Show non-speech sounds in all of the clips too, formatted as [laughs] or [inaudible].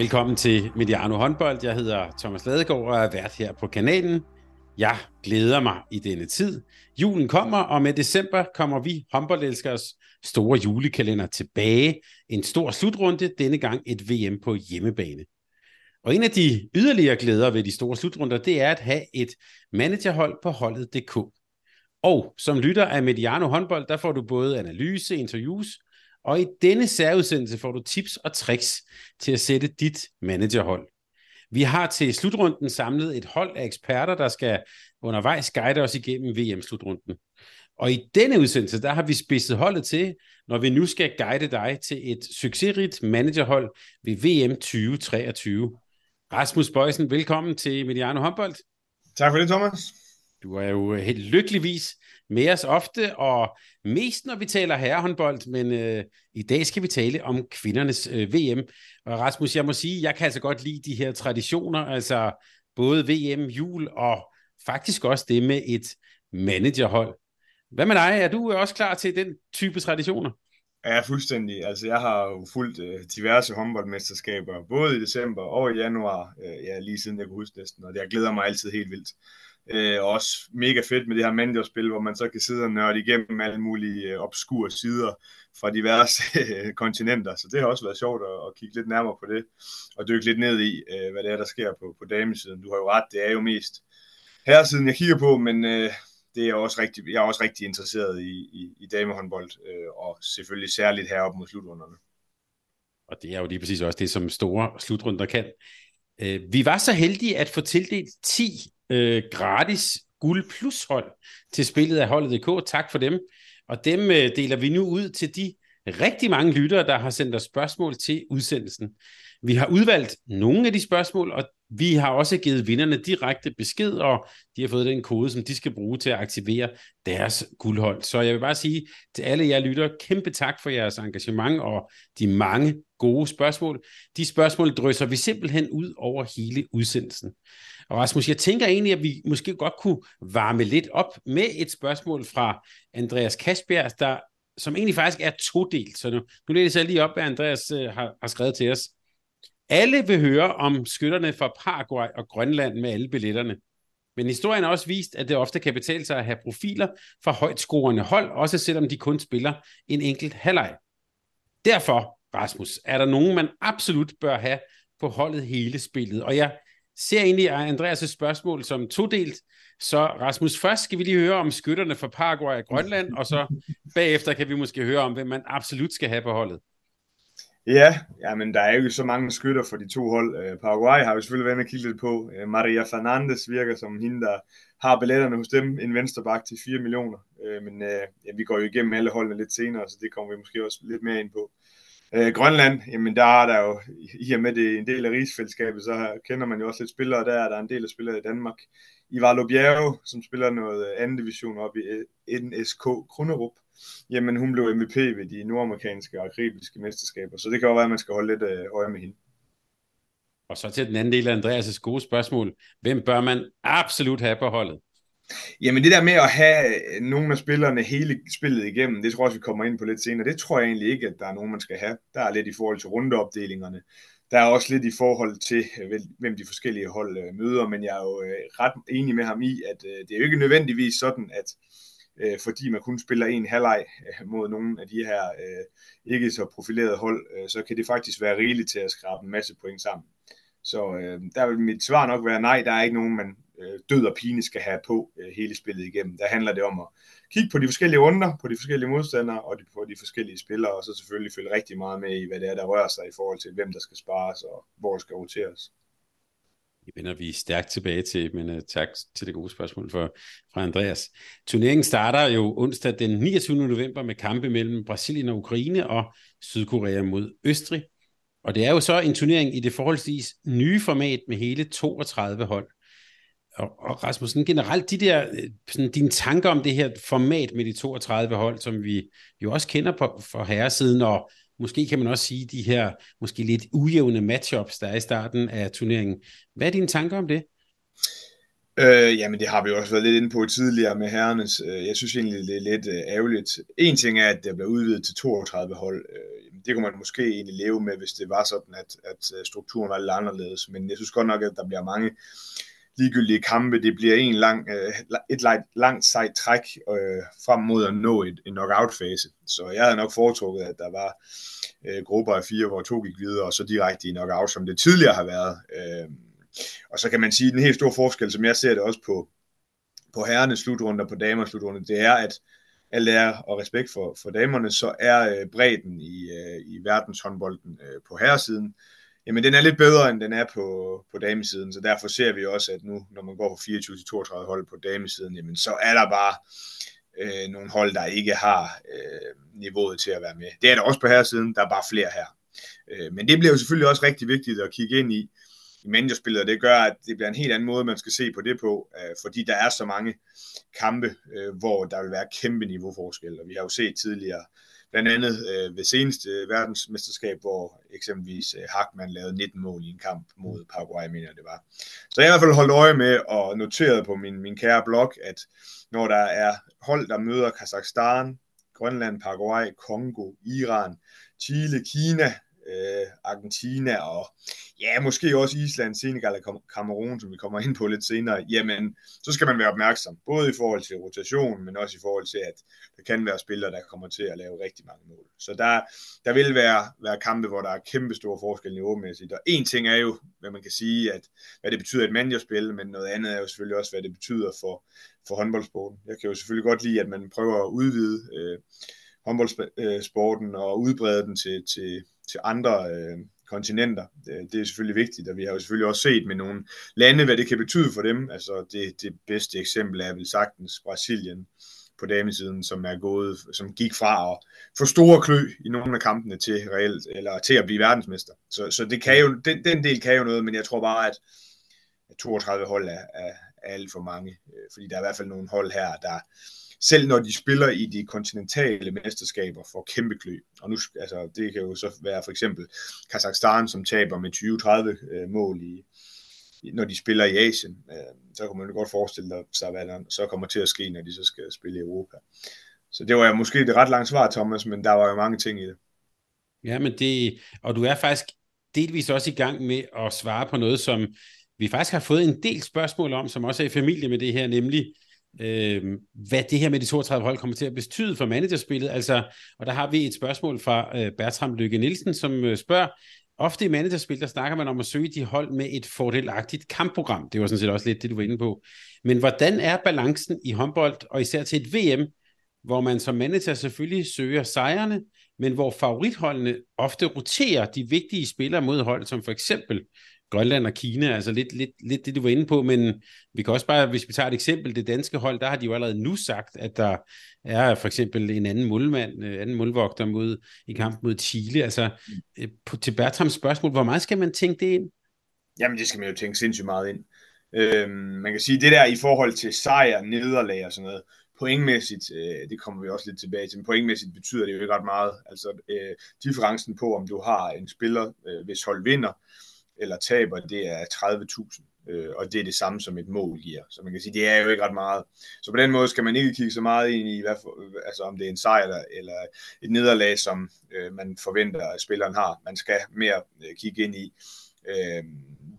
Velkommen til Mediano Håndbold. Jeg hedder Thomas Ladegaard og er vært her på kanalen. Jeg glæder mig i denne tid. Julen kommer, og med december kommer vi håndboldelskers store julekalender tilbage. En stor slutrunde, denne gang et VM på hjemmebane. Og en af de yderligere glæder ved de store slutrunder, det er at have et managerhold på holdet.dk. Og som lytter af Mediano Håndbold, der får du både analyse, interviews og i denne særudsendelse får du tips og tricks til at sætte dit managerhold. Vi har til slutrunden samlet et hold af eksperter, der skal undervejs guide os igennem VM-slutrunden. Og i denne udsendelse, der har vi spidset holdet til, når vi nu skal guide dig til et succesrigt managerhold ved VM 2023. Rasmus Bøjsen, velkommen til Mediano Håndbold. Tak for det, Thomas. Du er jo øh, helt lykkeligvis med os ofte, og mest når vi taler herrehåndbold, men øh, i dag skal vi tale om kvindernes øh, VM. Og Rasmus, jeg må sige, jeg kan altså godt lide de her traditioner, altså både VM, jul og faktisk også det med et managerhold. Hvad med dig? Er du også klar til den type traditioner? Ja, fuldstændig. Altså, jeg har jo fulgt øh, diverse håndboldmesterskaber, både i december og i januar, øh, ja, lige siden jeg kunne huske næsten, og det glæder mig altid helt vildt. Øh, også mega fedt med det her managerspil, hvor man så kan sidde og nørde igennem alle mulige øh, obskure sider fra diverse [laughs] øh, kontinenter. Så det har også været sjovt at, at kigge lidt nærmere på det, og dykke lidt ned i, øh, hvad det er, der sker på, på damesiden. Du har jo ret, det er jo mest herresiden, siden jeg kigger på, men øh, det er også rigtig, jeg er også rigtig interesseret i, i, i damehåndbold, øh, og selvfølgelig særligt heroppe mod slutrunderne. Og det er jo lige præcis også det, som store slutrunder kan. Øh, vi var så heldige at få tildelt 10 øh, gratis guld plus hold til spillet af holdet.dk. Tak for dem. Og dem øh, deler vi nu ud til de rigtig mange lyttere, der har sendt os spørgsmål til udsendelsen. Vi har udvalgt nogle af de spørgsmål, og vi har også givet vinderne direkte besked, og de har fået den kode, som de skal bruge til at aktivere deres guldhold. Så jeg vil bare sige til alle jer lyttere, kæmpe tak for jeres engagement og de mange gode spørgsmål. De spørgsmål drysser vi simpelthen ud over hele udsendelsen. Og Rasmus, jeg tænker egentlig, at vi måske godt kunne varme lidt op med et spørgsmål fra Andreas Kasbjerg, der, som egentlig faktisk er todelt. Så nu, nu læser jeg lige op, hvad Andreas øh, har, har skrevet til os. Alle vil høre om skytterne fra Paraguay og Grønland med alle billetterne. Men historien har også vist, at det ofte kan betale sig at have profiler fra højt scorende hold, også selvom de kun spiller en enkelt halvleg. Derfor, Rasmus, er der nogen, man absolut bør have på holdet hele spillet. Og jeg ser egentlig Andreas' spørgsmål som todelt. Så Rasmus, først skal vi lige høre om skytterne fra Paraguay og Grønland, og så bagefter kan vi måske høre om, hvem man absolut skal have på holdet. Ja, ja, men der er jo så mange skytter for de to hold. Øh, Paraguay har vi selvfølgelig været med at kigge lidt på. Øh, Maria Fernandes virker som hende, der har billetterne hos dem, en venstreback til 4 millioner. Øh, men ja, vi går jo igennem alle holdene lidt senere, så det kommer vi måske også lidt mere ind på. Øh, Grønland, jamen der er der jo, i og med det en del af rigsfællesskabet, så kender man jo også lidt spillere der. Der er en del af spillere i Danmark. Ivar Lobiero, som spiller noget øh, anden division op i øh, NSK Kronerup jamen hun blev MVP ved de nordamerikanske og karibiske mesterskaber, så det kan jo være, at man skal holde lidt øje med hende. Og så til den anden del af Andreas' gode spørgsmål. Hvem bør man absolut have på holdet? Jamen det der med at have øh, nogle af spillerne hele spillet igennem, det tror jeg også, vi kommer ind på lidt senere. Det tror jeg egentlig ikke, at der er nogen, man skal have. Der er lidt i forhold til rundeopdelingerne. Der er også lidt i forhold til, øh, hvem de forskellige hold øh, møder, men jeg er jo ret enig med ham i, at det er jo ikke nødvendigvis sådan, at fordi man kun spiller en halvleg mod nogle af de her ikke så profilerede hold, så kan det faktisk være rigeligt til at skrabe en masse point sammen. Så øh, der vil mit svar nok være nej, der er ikke nogen, man øh, død og pine skal have på øh, hele spillet igennem. Der handler det om at kigge på de forskellige runder, på de forskellige modstandere og de, på de forskellige spillere, og så selvfølgelig følge rigtig meget med i, hvad det er, der rører sig i forhold til, hvem der skal spares og hvor der skal roteres. Det vender vi stærkt tilbage til, men uh, tak til det gode spørgsmål for, fra Andreas. Turneringen starter jo onsdag den 29. november med kampe mellem Brasilien og Ukraine og Sydkorea mod Østrig. Og det er jo så en turnering i det forholdsvis nye format med hele 32 hold. Og, og Rasmus, sådan generelt de der, øh, sådan dine tanker om det her format med de 32 hold, som vi jo også kender på, for herresiden, og måske kan man også sige de her måske lidt ujævne matchups, der er i starten af turneringen. Hvad er dine tanker om det? Øh, jamen det har vi jo også været lidt inde på tidligere med herrenes. Øh, jeg synes egentlig, det er lidt øh, ærgerligt. En ting er, at det bliver udvidet til 32 hold. Det kunne man måske egentlig leve med, hvis det var sådan, at, at strukturen var lidt anderledes. Men jeg synes godt nok, at der bliver mange ligegyldige kampe. Det bliver en lang, øh, et langt sejt træk øh, frem mod at nå et, en knockout-fase. Så jeg havde nok foretrukket, at der var øh, grupper af fire, hvor to gik videre, og så direkte i knockout, som det tidligere har været. Og så kan man sige, at den helt store forskel, som jeg ser det også på, på herrenes slutrunder, på damernes slutrunder, det er, at alt er og respekt for, for damerne, så er øh, bredden i, øh, i verdenshåndbolden øh, på herresiden, jamen den er lidt bedre, end den er på, på damesiden, så derfor ser vi også, at nu, når man går fra 24 til 32 hold på damesiden, jamen så er der bare øh, nogle hold, der ikke har øh, niveauet til at være med. Det er der også på herresiden, der er bare flere her. Øh, men det bliver jo selvfølgelig også rigtig vigtigt at kigge ind i, i managerspillet, og det gør, at det bliver en helt anden måde, man skal se på det på, øh, fordi der er så mange kampe, øh, hvor der vil være kæmpe niveauforskel, og vi har jo set tidligere, blandt andet øh, ved seneste verdensmesterskab, hvor eksempelvis øh, Hackman lavede 19 mål i en kamp mod Paraguay, mener jeg det var. Så jeg har i hvert fald holdt øje med og noteret på min, min kære blog, at når der er hold, der møder Kazakhstan, Grønland, Paraguay, Kongo, Iran, Chile, Kina, øh, Argentina og ja, måske også Island, Senegal og Kamerun, som vi kommer ind på lidt senere, jamen, så skal man være opmærksom, både i forhold til rotation, men også i forhold til, at der kan være spillere, der kommer til at lave rigtig mange mål. Så der, der vil være, være kampe, hvor der er kæmpe store forskelle niveaumæssigt, og en ting er jo, hvad man kan sige, at hvad det betyder et managerspil, men noget andet er jo selvfølgelig også, hvad det betyder for, for håndboldsporten. Jeg kan jo selvfølgelig godt lide, at man prøver at udvide øh, håndboldsporten øh, og udbrede den til, til, til andre øh, kontinenter. Øh, det er selvfølgelig vigtigt, og vi har jo selvfølgelig også set med nogle lande, hvad det kan betyde for dem. Altså det, det bedste eksempel er vel sagtens Brasilien på damesiden, som er gået, som gik fra at få store klø i nogle af kampene til reelt, eller til at blive verdensmester. Så, så det kan jo, den, den del kan jo noget, men jeg tror bare, at, 32 hold er, er, er alt for mange, øh, fordi der er i hvert fald nogle hold her, der, selv når de spiller i de kontinentale mesterskaber, får kæmpe klø. Og nu, altså, det kan jo så være for eksempel Kazakhstan, som taber med 20-30 øh, mål i, når de spiller i Asien. Øh, så kan man jo godt forestille sig, hvad der så kommer til at ske, når de så skal spille i Europa. Så det var jo måske et ret langt svar, Thomas, men der var jo mange ting i det. Ja, men det, og du er faktisk delvis også i gang med at svare på noget, som vi faktisk har fået en del spørgsmål om, som også er i familie med det her, nemlig øh, hvad det her med de 32 hold kommer til at betyde for managerspillet. Altså, og der har vi et spørgsmål fra øh, Bertram Lykke Nielsen, som øh, spørger, ofte i managerspil, der snakker man om at søge de hold med et fordelagtigt kampprogram. Det var sådan set også lidt det, du var inde på. Men hvordan er balancen i håndbold, og især til et VM, hvor man som manager selvfølgelig søger sejrene, men hvor favoritholdene ofte roterer de vigtige spillere mod hold, som for eksempel Grønland og Kina, altså lidt, lidt, lidt det, du var inde på, men vi kan også bare, hvis vi tager et eksempel, det danske hold, der har de jo allerede nu sagt, at der er for eksempel en anden målmand, en anden målvogter mod, i kamp mod Chile. Altså, øh, på, til Bertrams spørgsmål, hvor meget skal man tænke det ind? Jamen, det skal man jo tænke sindssygt meget ind. Øhm, man kan sige, det der i forhold til sejr, nederlag og sådan noget, pointmæssigt, øh, det kommer vi også lidt tilbage til, men pointmæssigt betyder det jo ikke ret meget. Altså, øh, differencen på, om du har en spiller, øh, hvis hold vinder, eller taber, det er 30.000, øh, og det er det samme som et mål giver. Så man kan sige, det er jo ikke ret meget. Så på den måde skal man ikke kigge så meget ind i, hvad for, øh, altså om det er en sejr eller et nederlag, som øh, man forventer, at spilleren har. Man skal mere øh, kigge ind i, øh,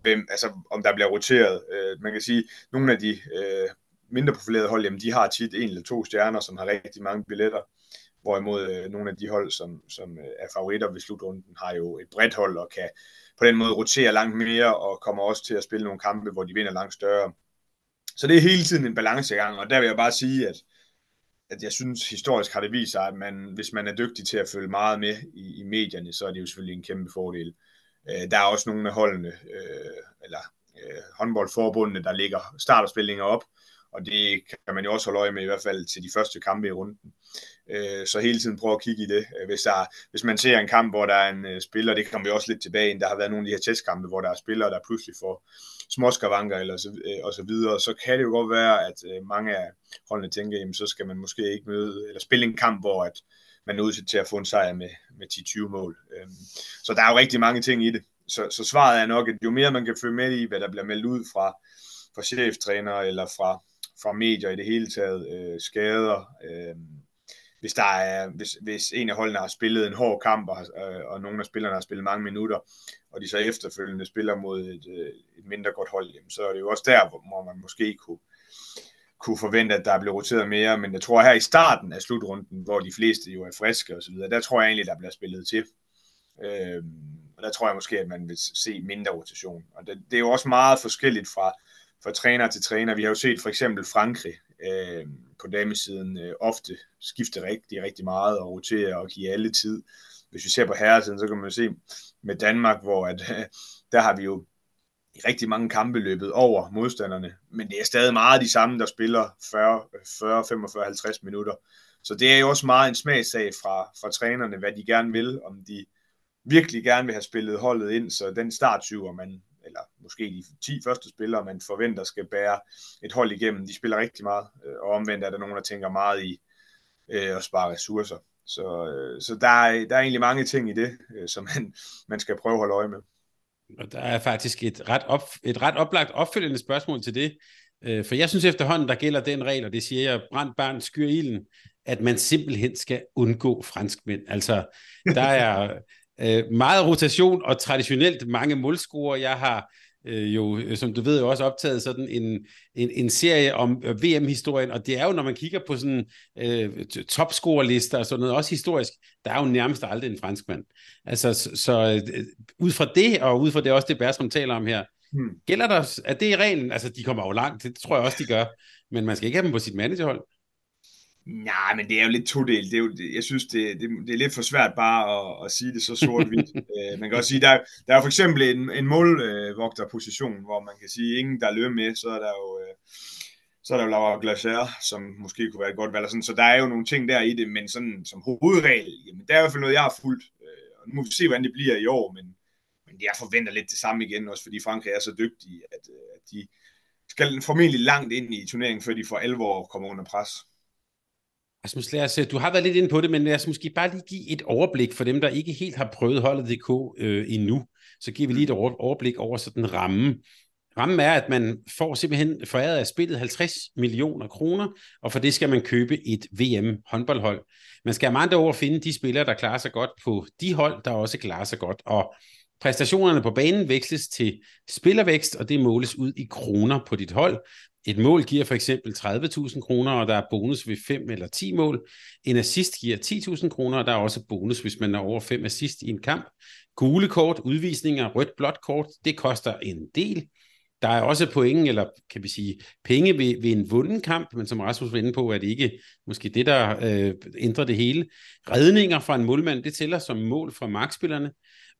hvem, altså om der bliver roteret. Øh, man kan sige, nogle af de øh, mindre profilerede hold, jamen, de har tit en eller to stjerner, som har rigtig mange billetter. Hvorimod øh, nogle af de hold, som, som øh, er favoritter ved slutrunden, har jo et bredt hold og kan på den måde roterer langt mere og kommer også til at spille nogle kampe, hvor de vinder langt større. Så det er hele tiden en balancegang, og der vil jeg bare sige, at, at jeg synes historisk har det vist sig, at man, hvis man er dygtig til at følge meget med i, i medierne, så er det jo selvfølgelig en kæmpe fordel. Øh, der er også nogle af holdene, øh, eller øh, håndboldforbundene, der ligger starterspillinger op, og det kan man jo også holde øje med i hvert fald til de første kampe i runden. Øh, så hele tiden prøve at kigge i det. Øh, hvis, der, hvis man ser en kamp, hvor der er en øh, spiller, det kommer vi også lidt tilbage ind, der har været nogle af de her testkampe, hvor der er spillere, der pludselig får småskavanker eller så, øh, og så videre, så kan det jo godt være, at øh, mange af holdene tænker, jamen så skal man måske ikke møde, eller spille en kamp, hvor at man er udsat til at få en sejr med, med 10-20 mål. Øhm, så der er jo rigtig mange ting i det. Så, så svaret er nok, at jo mere man kan følge med i, hvad der bliver meldt ud fra, fra cheftræner eller fra, fra medier i det hele taget, øh, skader, øh, hvis, der er, hvis, hvis en af holdene har spillet en hård kamp, og, øh, og nogle af spillerne har spillet mange minutter, og de så efterfølgende spiller mod et, øh, et mindre godt hold, jamen, så er det jo også der, hvor man måske kunne, kunne forvente, at der blev roteret mere, men jeg tror her i starten af slutrunden, hvor de fleste jo er friske osv., der tror jeg egentlig, der bliver spillet til. Øh, og der tror jeg måske, at man vil se mindre rotation. Og det, det er jo også meget forskelligt fra, fra træner til træner. Vi har jo set for eksempel Frankrig øh, på damesiden øh, ofte skifte rigtig, rigtig meget og rotere og give alle tid. Hvis vi ser på herresiden, så kan man se med Danmark, hvor at, [laughs] der har vi jo i rigtig mange kampe løbet over modstanderne, men det er stadig meget de samme, der spiller 40, 40 45, 50 minutter. Så det er jo også meget en smagsag fra, fra trænerne, hvad de gerne vil, om de virkelig gerne vil have spillet holdet ind, så den startsyver, man, eller måske de 10 første spillere, man forventer skal bære et hold igennem, de spiller rigtig meget, og omvendt er der nogen, der tænker meget i øh, at spare ressourcer. Så, øh, så der, er, der er egentlig mange ting i det, øh, som man, man skal prøve at holde øje med. Og der er faktisk et ret, op, et ret oplagt opfølgende spørgsmål til det, øh, for jeg synes efterhånden, der gælder den regel, og det siger jeg, brændt barn skyr ilden, at man simpelthen skal undgå franskmænd. Altså, der er [laughs] øh, meget rotation og traditionelt mange målscorer. Jeg har øh, jo, som du ved, jo også optaget sådan en, en, en serie om øh, VM-historien, og det er jo, når man kigger på sådan øh, topscorerlister og sådan noget, også historisk, der er jo nærmest aldrig en franskmand. Altså, så, så øh, ud fra det, og ud fra det også det Bertram taler om her, hmm. gælder der, at det er reglen, altså de kommer jo langt, det tror jeg også, de gør, men man skal ikke have dem på sit managerhold. Nej, men det er jo lidt todelt. Det er jo, jeg synes, det, det, det er lidt for svært bare at, at sige det så sort-hvidt. [laughs] Øh, man kan også sige, der, der er for eksempel en, en målvogterposition, hvor man kan sige, ingen der løber med, så er der jo... Øh, så er der jo Laura Glacier, som måske kunne være et godt valg. Sådan. Så der er jo nogle ting der i det, men sådan som hovedregel, jamen, der er i hvert fald noget, jeg har fulgt. Øh, og nu må vi se, hvordan det bliver i år, men, men jeg forventer lidt det samme igen, også fordi Frankrig er så dygtige, at, at de skal formentlig langt ind i turneringen, før de for alvor kommer under pres. Rasmus, lad os, du har været lidt inde på det, men lad os måske bare lige give et overblik for dem, der ikke helt har prøvet holdet DK øh, endnu. Så giver vi lige et overblik over sådan ramme. Rammen er, at man får simpelthen foræret af spillet 50 millioner kroner, og for det skal man købe et VM håndboldhold. Man skal have andre ord finde de spillere, der klarer sig godt på de hold, der også klarer sig godt. Og præstationerne på banen veksles til spillervækst, og det måles ud i kroner på dit hold. Et mål giver for eksempel 30.000 kroner, og der er bonus ved 5 eller 10 mål. En assist giver 10.000 kroner, og der er også bonus, hvis man er over 5 assist i en kamp. Gule kort, udvisninger, rødt blåt kort, det koster en del. Der er også point, eller kan vi sige, penge ved, ved en vunden kamp, men som Rasmus var inde på, er det ikke måske det, der øh, ændrer det hele. Redninger fra en målmand, det tæller som mål fra markspillerne.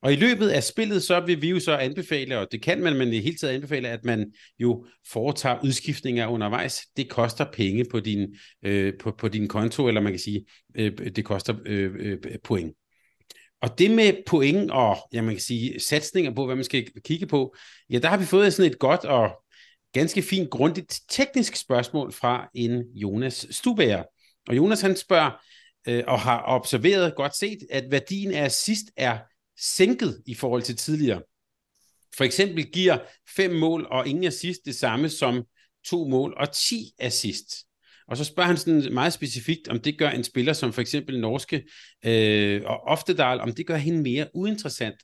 Og i løbet af spillet, så vil vi jo så anbefale, og det kan man, men i hele taget anbefale, at man jo foretager udskiftninger undervejs. Det koster penge på din, øh, på, på din konto, eller man kan sige, øh, det koster øh, øh, point. Og det med point og, ja, man kan sige, satsninger på, hvad man skal kigge på, ja, der har vi fået sådan et godt og ganske fint, grundigt teknisk spørgsmål fra en Jonas Stubager. Og Jonas han spørger, øh, og har observeret godt set, at værdien af assist er sænket i forhold til tidligere. For eksempel giver fem mål og ingen assist det samme som to mål og 10 assist. Og så spørger han sådan meget specifikt, om det gør en spiller som for eksempel norske øh, og Oftedal, om det gør hende mere uinteressant.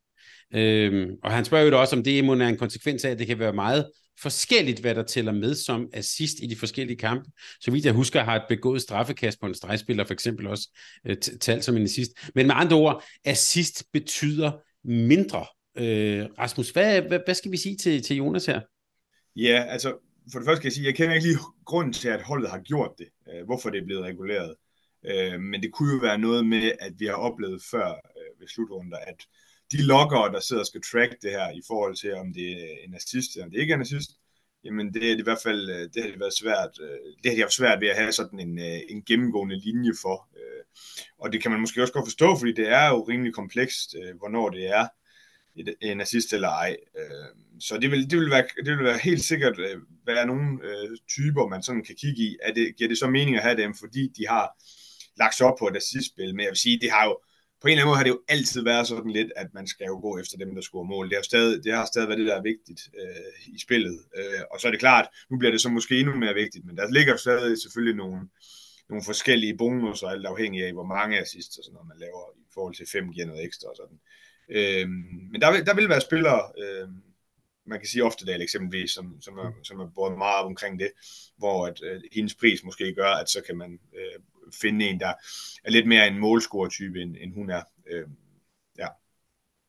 Øh, og han spørger jo også, om det er en konsekvens af, at det kan være meget forskelligt, hvad der tæller med som assist i de forskellige kampe. Så vidt jeg husker, har et begået straffekast på en stregspiller for eksempel også øh, talt som en assist. Men med andre ord, assist betyder mindre. Øh, Rasmus, hvad, hvad, hvad skal vi sige til, til Jonas her? Ja, altså for det første kan jeg sige, jeg kender ikke lige grunden til, at holdet har gjort det. Øh, hvorfor det er blevet reguleret. Øh, men det kunne jo være noget med, at vi har oplevet før øh, ved slutrunder, at de loggere, der sidder og skal track det her i forhold til, om det er en assist eller det ikke er en assist, jamen det er i hvert fald, øh, det har det været svært, øh, det har de haft svært ved at have sådan en, øh, en gennemgående linje for. Og det kan man måske også godt forstå, fordi det er jo rimelig komplekst, hvornår det er en assist eller ej. Så det vil, det vil, være, det vil være helt sikkert være nogle typer, man sådan kan kigge i. Er det, giver det så mening at have dem, fordi de har lagt sig op på et assistspil? Men jeg vil sige, det har jo på en eller anden måde har det jo altid været sådan lidt, at man skal jo gå efter dem, der scorer mål. Det har, stadig, det har stadig været det, der er vigtigt øh, i spillet. Øh, og så er det klart, nu bliver det så måske endnu mere vigtigt, men der ligger stadig selvfølgelig nogle, nogle forskellige bonusser, alt afhængig af, hvor mange assists og sådan noget, man laver i forhold til fem giver noget ekstra og sådan. Øh, men der vil, der vil være spillere, øh, man kan sige Oftedal eksempelvis, som, som, er, som er både meget omkring det, hvor at, øh, hendes pris måske gør, at så kan man øh, finde en, der er lidt mere en målscore-type, end, end hun er. Øh, ja.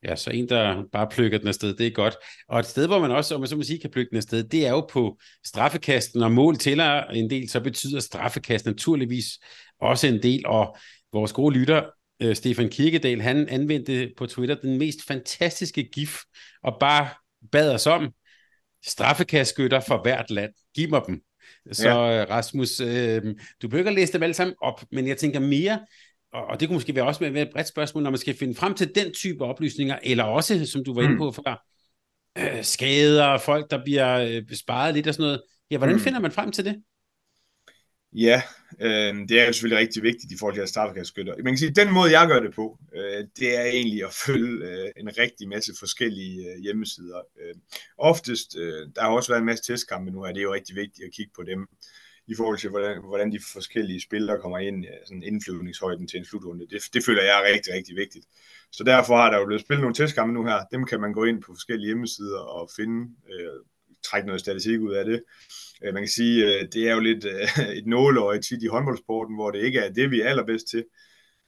Ja, så en, der bare plukker den afsted, det er godt. Og et sted, hvor man også, om man så må sige, kan plukke den afsted, det er jo på straffekasten, og mål tæller en del, så betyder straffekast naturligvis også en del, og vores gode lytter, øh, Stefan Kirkedal, han anvendte på Twitter den mest fantastiske gif, og bare bad os om, straffekastskytter for hvert land. Giv mig dem. Så ja. Rasmus, øh, du behøver ikke at læse dem alle sammen op, men jeg tænker mere, og, det kunne måske være også med et bredt spørgsmål, når man skal finde frem til den type oplysninger, eller også, som du var inde mm. på før, øh, skader, folk, der bliver øh, sparet lidt og sådan noget. Ja, hvordan mm. finder man frem til det? Ja, øh, det er jo selvfølgelig rigtig vigtigt i forhold til at straffekastskytter. Man kan sige, at den måde, jeg gør det på, øh, det er egentlig at følge øh, en rigtig masse forskellige øh, hjemmesider. Øh, oftest, øh, der har også været en masse testkampe nu her, det er jo rigtig vigtigt at kigge på dem i forhold til, hvordan, hvordan de forskellige spillere kommer ind, øh, sådan indflyvningshøjden til en slutrunde. Det, det føler jeg er rigtig, rigtig vigtigt. Så derfor har der jo blevet spillet nogle testkampe nu her. Dem kan man gå ind på forskellige hjemmesider og finde, øh, trække noget statistik ud af det. Øh, man kan sige, øh, det er jo lidt øh, [laughs] et nåleøje tit i håndboldsporten, hvor det ikke er det, vi er allerbedst til.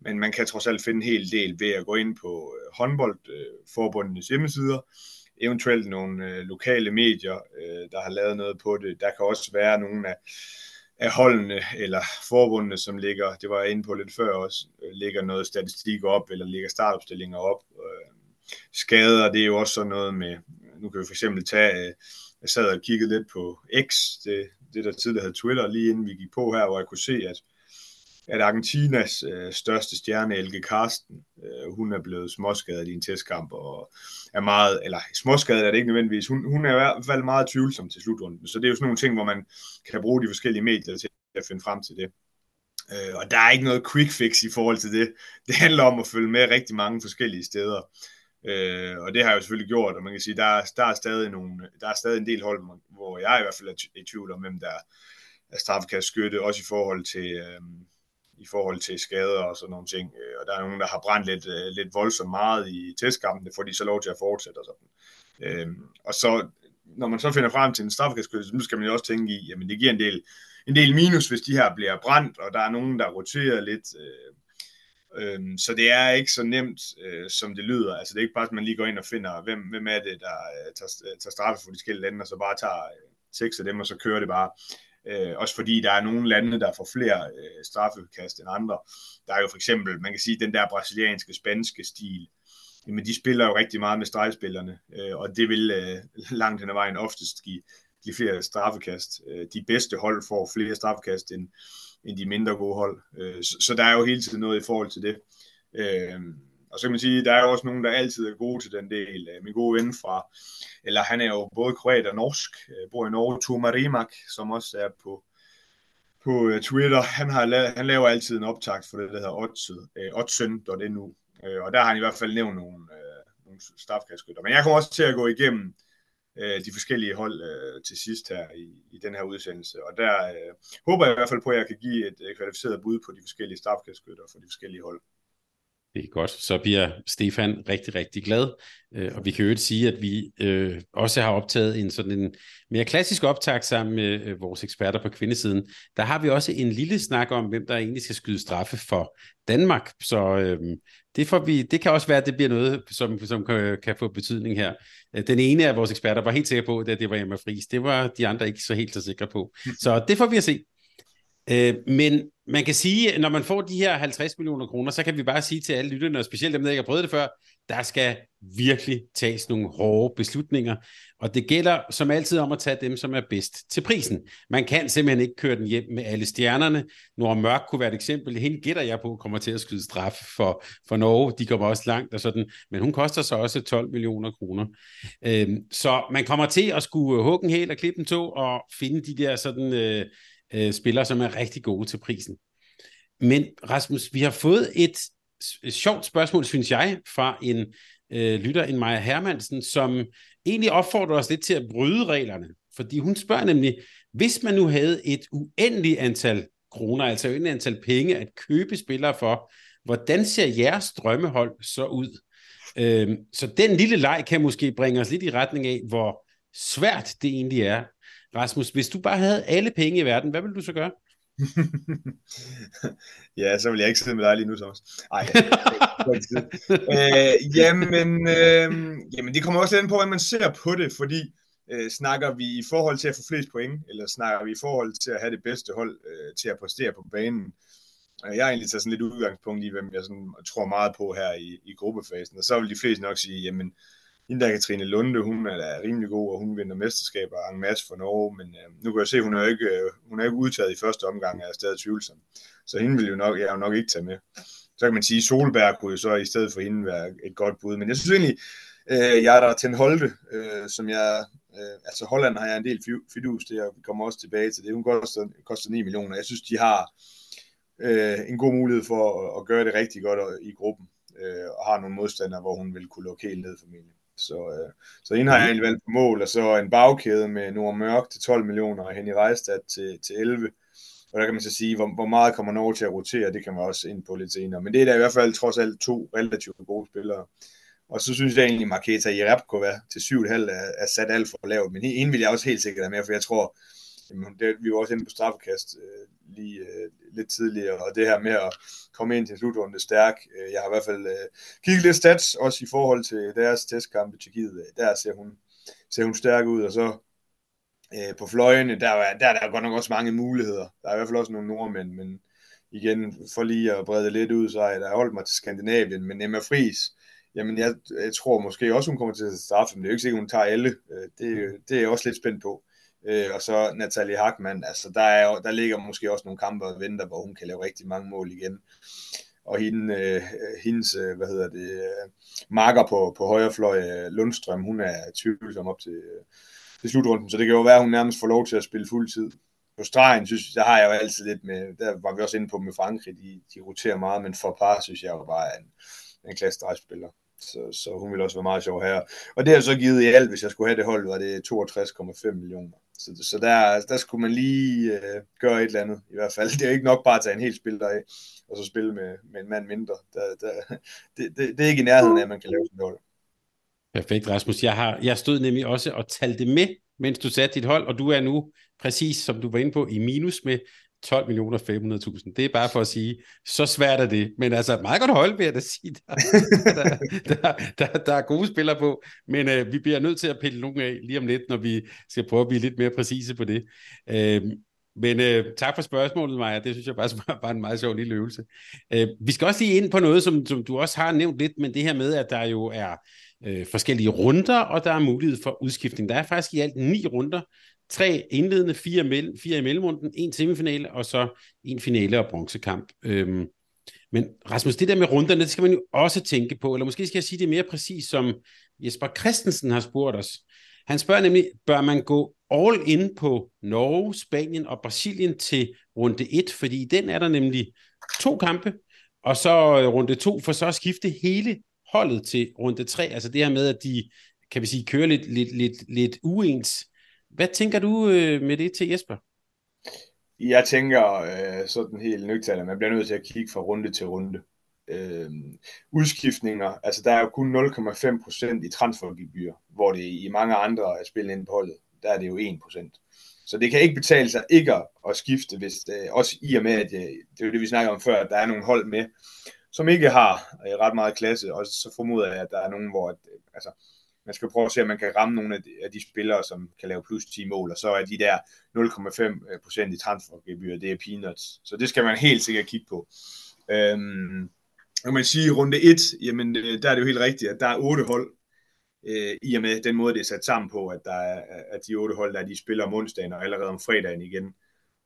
Men man kan trods alt finde en hel del ved at gå ind på håndboldforbundenes hjemmesider, eventuelt nogle lokale medier, der har lavet noget på det. Der kan også være nogle af, af holdene eller forbundene, som ligger, det var jeg inde på lidt før også, ligger noget statistik op, eller ligger startopstillinger op. Skader, det er jo også sådan noget med, nu kan vi for eksempel tage jeg sad og kiggede lidt på X, det, det der tidligere hed Twitter, lige inden vi gik på her, hvor jeg kunne se, at, at Argentinas øh, største stjerne, Elke Karsten, øh, hun er blevet småskadet i en testkamp, og er meget, eller småskadet er det ikke nødvendigvis, hun, hun er i hvert fald meget tvivlsom til slutrunden. Så det er jo sådan nogle ting, hvor man kan bruge de forskellige medier til at finde frem til det. Øh, og der er ikke noget quick fix i forhold til det. Det handler om at følge med rigtig mange forskellige steder. Øh, og det har jeg jo selvfølgelig gjort, og man kan sige, der, der, er stadig nogle, der er stadig en del hold, hvor jeg i hvert fald er i tvivl om, hvem der er straffekastskytte, også i forhold til, øh, i forhold til skader og sådan nogle ting. Øh, og der er nogen, der har brændt lidt, øh, lidt voldsomt meget i testkampene, får de så lov til at fortsætte og sådan. Øh, og så, når man så finder frem til en straffekastskytte, så skal man jo også tænke i, jamen det giver en del, en del minus, hvis de her bliver brændt, og der er nogen, der roterer lidt. Øh, Øhm, så det er ikke så nemt, øh, som det lyder. Altså det er ikke bare, at man lige går ind og finder, hvem, hvem er det, der øh, tager, øh, tager straffe for de forskellige lande, og så bare tager øh, seks af dem, og så kører det bare. Øh, også fordi der er nogle lande, der får flere øh, straffekast end andre. Der er jo for eksempel, man kan sige, den der brasilianske, spanske stil, jamen de spiller jo rigtig meget med stregspillerne, øh, og det vil øh, langt hen ad vejen oftest give, give flere straffekast. Øh, de bedste hold får flere straffekast end, end de mindre gode hold. Øh, så, så der er jo hele tiden noget i forhold til det. Øh, og så kan man sige, der er jo også nogen, der altid er gode til den del. Øh, min gode ven fra, eller han er jo både kroat og norsk, øh, bor i Norge, Toma Rimak, som også er på, på øh, Twitter. Han, har lavet, han laver altid en optakt for det, der hedder oddsen.nu. Og der har han i hvert fald nævnt nogle, nogle stafkastskytter. Men jeg kommer også til at gå igennem øh, de forskellige hold øh, til sidst her i, i den her udsendelse. Og der øh, håber jeg i hvert fald på, at jeg kan give et øh, kvalificeret bud på de forskellige strafkastskytter for de forskellige hold. Det er godt. Så bliver Stefan rigtig, rigtig glad. Øh, og vi kan jo ikke sige, at vi øh, også har optaget en sådan en mere klassisk optag sammen med øh, vores eksperter på kvindesiden. Der har vi også en lille snak om, hvem der egentlig skal skyde straffe for Danmark. Så øh, det, får vi, det kan også være, at det bliver noget, som, som kan, kan få betydning her. Den ene af vores eksperter var helt sikker på, at det var Emma Friis. Det var de andre ikke så helt så sikre på. Så det får vi at se. Øh, men man kan sige, når man får de her 50 millioner kroner, så kan vi bare sige til alle lytterne, og specielt dem, der ikke har prøvet det før, der skal virkelig tages nogle hårde beslutninger, og det gælder som altid om at tage dem, som er bedst til prisen. Man kan simpelthen ikke køre den hjem med alle stjernerne. Nora Mørk kunne være et eksempel. Hende gætter jeg på kommer til at skyde straf for, for Norge. De kommer også langt og sådan, men hun koster så også 12 millioner kroner. Øhm, så man kommer til at skulle hugge en hel og klippe en to og finde de der sådan øh, øh, spillere, som er rigtig gode til prisen. Men Rasmus, vi har fået et, et sjovt spørgsmål, synes jeg, fra en øh, lytter, en Maja Hermansen, som egentlig opfordrer os lidt til at bryde reglerne. Fordi hun spørger nemlig, hvis man nu havde et uendeligt antal kroner, altså et antal penge at købe spillere for, hvordan ser jeres drømmehold så ud? Øhm, så den lille leg kan måske bringe os lidt i retning af, hvor svært det egentlig er. Rasmus, hvis du bare havde alle penge i verden, hvad ville du så gøre? [laughs] ja, så vil jeg ikke sidde med dig lige nu, Thomas. Ej, [laughs] øh, jamen, øh, jamen, det kommer også lidt på, hvordan man ser på det, fordi øh, snakker vi i forhold til at få flest point, eller snakker vi i forhold til at have det bedste hold øh, til at præstere på banen. Jeg har egentlig taget sådan lidt udgangspunkt i, hvem jeg sådan, tror meget på her i, i gruppefasen, og så vil de fleste nok sige, jamen, hende der Katrine Lunde, hun er da rimelig god, og hun vinder mesterskaber en masse for Norge, men øh, nu kan jeg se, hun er ikke, øh, hun er ikke udtaget i første omgang, er stadig tvivlsom. Så hende vil jo nok, jeg jo nok ikke tage med. Så kan man sige, Solberg kunne jo så i stedet for hende være et godt bud, men jeg synes egentlig, øh, jeg er der til en Holte, øh, som jeg, øh, altså Holland har jeg en del fidus til, og vi kommer også tilbage til det. Hun koster, koster 9 millioner. Jeg synes, de har øh, en god mulighed for at, at gøre det rigtig godt i gruppen, øh, og har nogle modstandere, hvor hun vil kunne lukke helt ned formentlig. Så, øh, så en har jeg egentlig valgt på mål, og så en bagkæde med Nord Mørk til 12 millioner, og Henny Rejstad til, til 11. Og der kan man så sige, hvor, hvor meget kommer Norge til at rotere, det kan man også ind på lidt senere. Men det er da i hvert fald trods alt to relativt gode spillere. Og så synes jeg egentlig, Marketa Jerepkova til 7,5 er, er sat alt for lavt. Men en vil jeg også helt sikkert have med, for jeg tror, jamen, det, vi var også inde på straffekast øh, lige øh, lidt tidligere, og det her med at komme ind til slutrunde stærk. Øh, jeg har i hvert fald øh, kigget lidt stats, også i forhold til deres testkamp i Tjekkiet. Øh, der ser hun, ser hun stærk ud, og så øh, på fløjene, der, er, der er der godt nok også mange muligheder. Der er i hvert fald også nogle nordmænd, men igen, for lige at brede lidt ud, så jeg der holdt mig til Skandinavien, men Emma Friis, jamen jeg, jeg tror måske også, hun kommer til at straffe, men det er jo ikke sikkert, hun tager alle. Øh, det, det er jeg også lidt spændt på. Øh, og så Natalie Hackmann, altså der, er, der ligger måske også nogle kampe og venter, hvor hun kan lave rigtig mange mål igen. Og hende, øh, hendes, øh, hvad hedder det, øh, marker på, på højrefløj, øh, Lundstrøm, hun er tvivlsom op til, øh, til slutrunden, så det kan jo være, at hun nærmest får lov til at spille fuld tid. På stregen, synes der har jeg jo altid lidt med, der var vi også inde på med Frankrig, de, de roterer meget, men for par synes jeg jo bare er en, en klasse stregspiller. Så, så hun vil også være meget sjov her. Og det har så givet i alt, hvis jeg skulle have det hold, var det 62,5 millioner. Så, så der, der skulle man lige øh, gøre et eller andet, i hvert fald. [laughs] Det er ikke nok bare at tage en hel spiller af, og så spille med, med en mand mindre. Der, der, [laughs] det, det, det er ikke i nærheden af, at man kan lave sådan et hold. Perfekt, Rasmus. Jeg, har, jeg stod nemlig også og talte med, mens du satte dit hold, og du er nu præcis, som du var inde på, i minus med 12 millioner 500.000. Det er bare for at sige, så svært er det. Men altså, meget godt hold, vil jeg da sige. Der, der, der, der, der er gode spillere på, men øh, vi bliver nødt til at pille nogle af lige om lidt, når vi skal prøve at blive lidt mere præcise på det. Øh, men øh, tak for spørgsmålet, Maja. Det synes jeg bare var en meget sjov lille øvelse. Øh, vi skal også lige ind på noget, som, som du også har nævnt lidt, men det her med, at der jo er øh, forskellige runder, og der er mulighed for udskiftning. Der er faktisk i alt ni runder, tre indledende, fire, mel- fire i mellemrunden, en semifinale, og så en finale og bronzekamp. Øhm, men Rasmus, det der med runderne, det skal man jo også tænke på, eller måske skal jeg sige det mere præcis, som Jesper Christensen har spurgt os. Han spørger nemlig, bør man gå all in på Norge, Spanien og Brasilien til runde 1, fordi i den er der nemlig to kampe, og så øh, runde 2 for så at skifte hele holdet til runde 3. Altså det her med, at de, kan vi sige, kører lidt, lidt, lidt, lidt uens hvad tænker du øh, med det til Jesper? Jeg tænker øh, sådan helt nøgternt, at man bliver nødt til at kigge fra runde til runde. Øh, udskiftninger, altså der er jo kun 0,5% i transfergebyr, hvor det i mange andre spil inde på holdet, der er det jo 1%. Så det kan ikke betale sig ikke at skifte, hvis det, også i og med, at det, det er jo det, vi snakker om før, at der er nogle hold med, som ikke har øh, ret meget klasse, og så formoder jeg, at der er nogen, hvor at, øh, altså, man skal prøve at se, om man kan ramme nogle af de, af de spillere, som kan lave plus 10 mål, og så er de der 0,5% i transfergebyr, det er peanuts. Så det skal man helt sikkert kigge på. Øhm, kan man sige, runde 1, jamen øh, der er det jo helt rigtigt, at der er otte hold, øh, i og med den måde, det er sat sammen på, at, der er, at de otte hold, der de spiller om onsdagen og allerede om fredagen igen,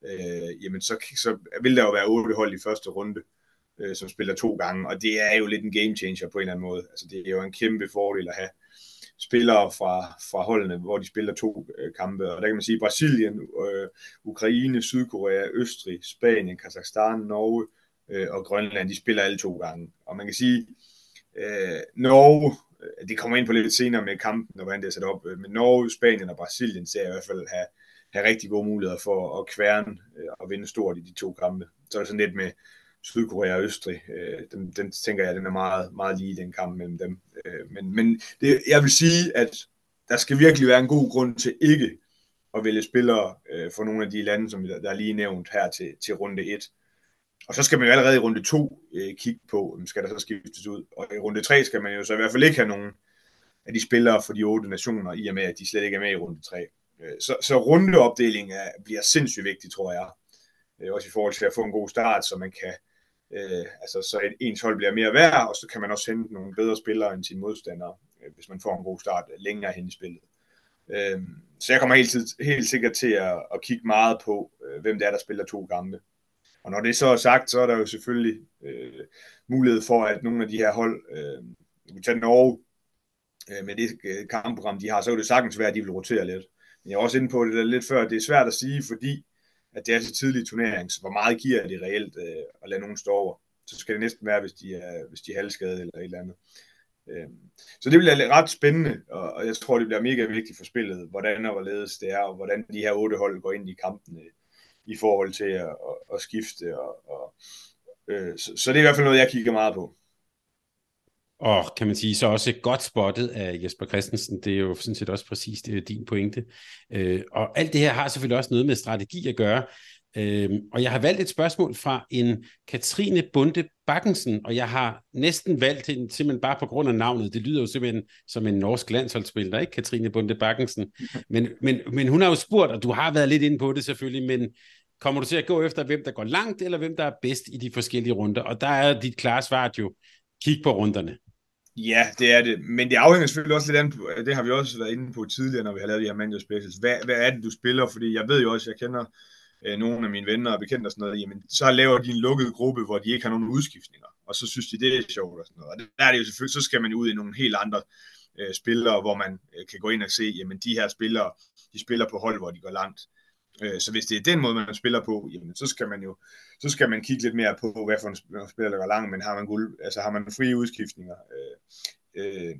øh, jamen så, så vil der jo være otte hold i første runde, øh, som spiller to gange, og det er jo lidt en game changer på en eller anden måde. Altså det er jo en kæmpe fordel at have spillere fra, fra holdene, hvor de spiller to øh, kampe, og der kan man sige Brasilien, øh, Ukraine, Sydkorea, Østrig, Spanien, Kazakhstan, Norge øh, og Grønland, de spiller alle to gange. Og man kan sige, øh, Norge, øh, det kommer ind på lidt senere med kampen, og hvordan det er sat op, øh, men Norge, Spanien og Brasilien ser i hvert fald have, have rigtig gode muligheder for at kværne øh, og vinde stort i de to kampe. Så er det sådan lidt med Sydkorea og Østrig. Øh, den, den tænker jeg, den er meget, meget lige, den kamp mellem dem. Øh, men men det, jeg vil sige, at der skal virkelig være en god grund til ikke at vælge spillere øh, for nogle af de lande, som der, der er lige nævnt her til, til runde 1. Og så skal man jo allerede i runde 2 øh, kigge på, skal der så skiftes ud. Og i runde 3 skal man jo så i hvert fald ikke have nogen af de spillere for de otte nationer, i og med, at de slet ikke er med i runde 3. Øh, så, så rundeopdelingen er, bliver sindssygt vigtig, tror jeg. Øh, også i forhold til at få en god start, så man kan øh, Øh, altså så et, ens hold bliver mere værd, og så kan man også hente nogle bedre spillere end sine modstandere, øh, hvis man får en god start længere hen i spillet. Øh, så jeg kommer helt, tid, helt sikkert til at, at kigge meget på, øh, hvem det er, der spiller to kampe. Og når det så er sagt, så er der jo selvfølgelig øh, mulighed for, at nogle af de her hold, øh, vi tager Norge, øh, med det øh, kampprogram, de har, så er det sagtens være, at de vil rotere lidt. Men jeg er også inde på det lidt før, det er svært at sige, fordi at det er så tidlig turnering, så hvor meget giver det reelt øh, at lade nogen stå over? Så skal det næsten være, hvis de er, hvis de er halvskadede eller et eller andet. Øh, så det bliver ret spændende, og, og jeg tror, det bliver mega vigtigt for spillet, hvordan og hvorledes det er, og hvordan de her otte hold går ind i kampene i forhold til at, at, at skifte. Og, og, øh, så, så det er i hvert fald noget, jeg kigger meget på. Og kan man sige, så også godt spottet af Jesper Christensen, det er jo sådan set også præcis det din pointe. Øh, og alt det her har selvfølgelig også noget med strategi at gøre. Øh, og jeg har valgt et spørgsmål fra en Katrine Bunde Bakkensen, og jeg har næsten valgt hende simpelthen bare på grund af navnet. Det lyder jo simpelthen som en norsk landsholdsspiller, ikke Katrine Bunde Bakkensen? [laughs] Men, men, men hun har jo spurgt, og du har været lidt inde på det selvfølgelig, men kommer du til at gå efter, hvem der går langt, eller hvem der er bedst i de forskellige runder? Og der er dit klare svar jo, kigge på runderne. Ja, det er det. Men det afhænger selvfølgelig også lidt af, det har vi også været inde på tidligere, når vi har lavet de her Mandio specials. Hvad, hvad er det, du spiller? Fordi jeg ved jo også, jeg kender øh, nogle af mine venner og bekendte og sådan noget, jamen så laver de en lukket gruppe, hvor de ikke har nogen udskiftninger, og så synes de, det er sjovt og sådan noget. Og der er det jo selvfølgelig, så skal man ud i nogle helt andre øh, spillere, hvor man øh, kan gå ind og se, jamen de her spillere, de spiller på hold, hvor de går langt. Øh, så hvis det er den måde, man spiller på, jamen, så skal man jo så skal man kigge lidt mere på, hvad for en spiller, der går langt, men har man, guld, altså har man frie udskiftninger øh, øh,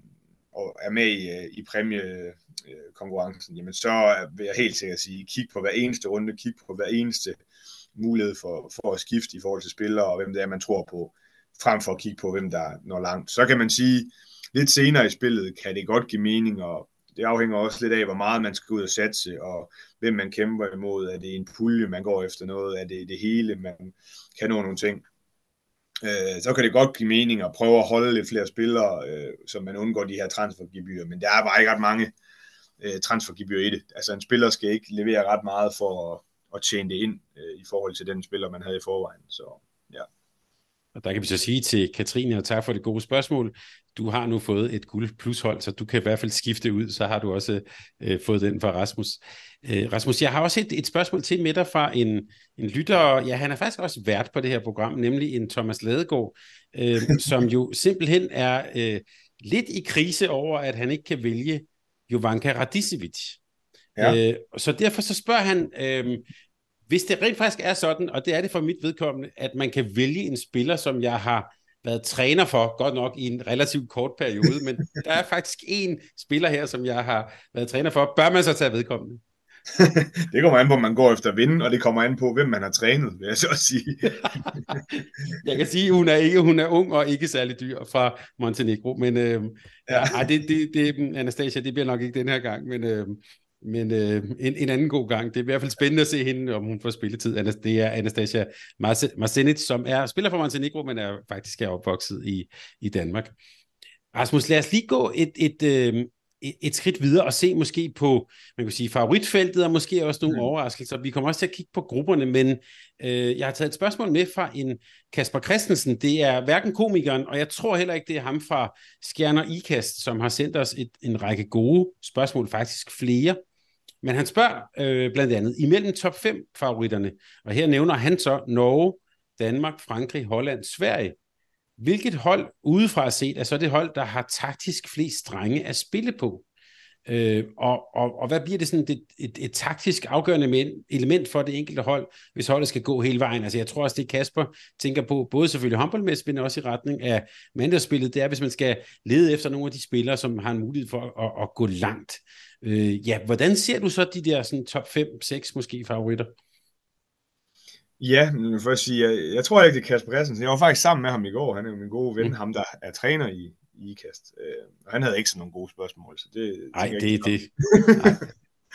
og er med i, øh, i præmiekonkurrencen, øh, jamen så vil jeg helt sikkert sige, kig på hver eneste runde, kig på hver eneste mulighed for, for at skifte i forhold til spillere, og hvem det er, man tror på, frem for at kigge på, hvem der når langt. Så kan man sige, lidt senere i spillet kan det godt give mening at det afhænger også lidt af, hvor meget man skal ud og satse, og hvem man kæmper imod. Er det en pulje, man går efter noget? Er det det hele, man kan nå nogle ting? Øh, så kan det godt give mening at prøve at holde lidt flere spillere, øh, så man undgår de her transfergebyrer. Men der er bare ikke ret mange øh, transfergebyrer i det. Altså en spiller skal ikke levere ret meget for at, at tjene det ind øh, i forhold til den spiller, man havde i forvejen. Så. Og der kan vi så sige til Katrine, og tak for det gode spørgsmål, du har nu fået et guld plushold, så du kan i hvert fald skifte ud, så har du også øh, fået den fra Rasmus. Øh, Rasmus, jeg har også et, et spørgsmål til med dig fra en, en lytter, ja, han er faktisk også vært på det her program, nemlig en Thomas Ladegaard, øh, [laughs] som jo simpelthen er øh, lidt i krise over, at han ikke kan vælge Jovanka Radicevic. Ja. Øh, så derfor så spørger han, øh, hvis det rent faktisk er sådan, og det er det for mit vedkommende, at man kan vælge en spiller, som jeg har været træner for, godt nok i en relativt kort periode, men [laughs] der er faktisk en spiller her, som jeg har været træner for. Bør man så tage vedkommende? [laughs] det kommer an på, om man går efter at vinde, og det kommer an på, hvem man har trænet, vil jeg så sige. [laughs] jeg kan sige, at hun er ikke, hun er ung og ikke særlig dyr fra Montenegro, men øh, ja. Ja, det, det, det, Anastasia, det bliver nok ikke den her gang, men, øh, men øh, en, en anden god gang. Det er i hvert fald spændende at se hende, om hun får spilletid. Det er Anastasia Marcenic, som er spiller for Montenegro, men er faktisk er opvokset i, i Danmark. Rasmus, lad os lige gå et, et, øh, et skridt videre og se måske på, man kan sige, favoritfeltet og måske også nogle mm. overraskelser. Vi kommer også til at kigge på grupperne, men øh, jeg har taget et spørgsmål med fra en Kasper Christensen. Det er hverken komikeren, og jeg tror heller ikke, det er ham fra Skjerner Ikast, som har sendt os et, en række gode spørgsmål, faktisk flere. Men han spørger øh, blandt andet imellem top 5 favoritterne, og her nævner han så Norge, Danmark, Frankrig, Holland, Sverige. Hvilket hold udefra set er så det hold, der har taktisk flest strenge at spille på? Øh, og, og, og hvad bliver det sådan et, et, et taktisk afgørende element for det enkelte hold, hvis holdet skal gå hele vejen? Altså jeg tror også, det Kasper tænker på, både selvfølgelig håndboldmæssigt, men også i retning af mandagsspillet, det er, hvis man skal lede efter nogle af de spillere, som har en mulighed for at, at gå langt. Øh, ja, hvordan ser du så de der sådan, top 5-6 måske favoritter? Ja, men for at sige, jeg, jeg tror ikke, det er Kasper Christensen. Jeg var faktisk sammen med ham i går. Han er jo min gode ven, mm. ham der er træner i, i IKAST. Øh, og han havde ikke sådan nogle gode spørgsmål, så det... Nej, det er det. [laughs]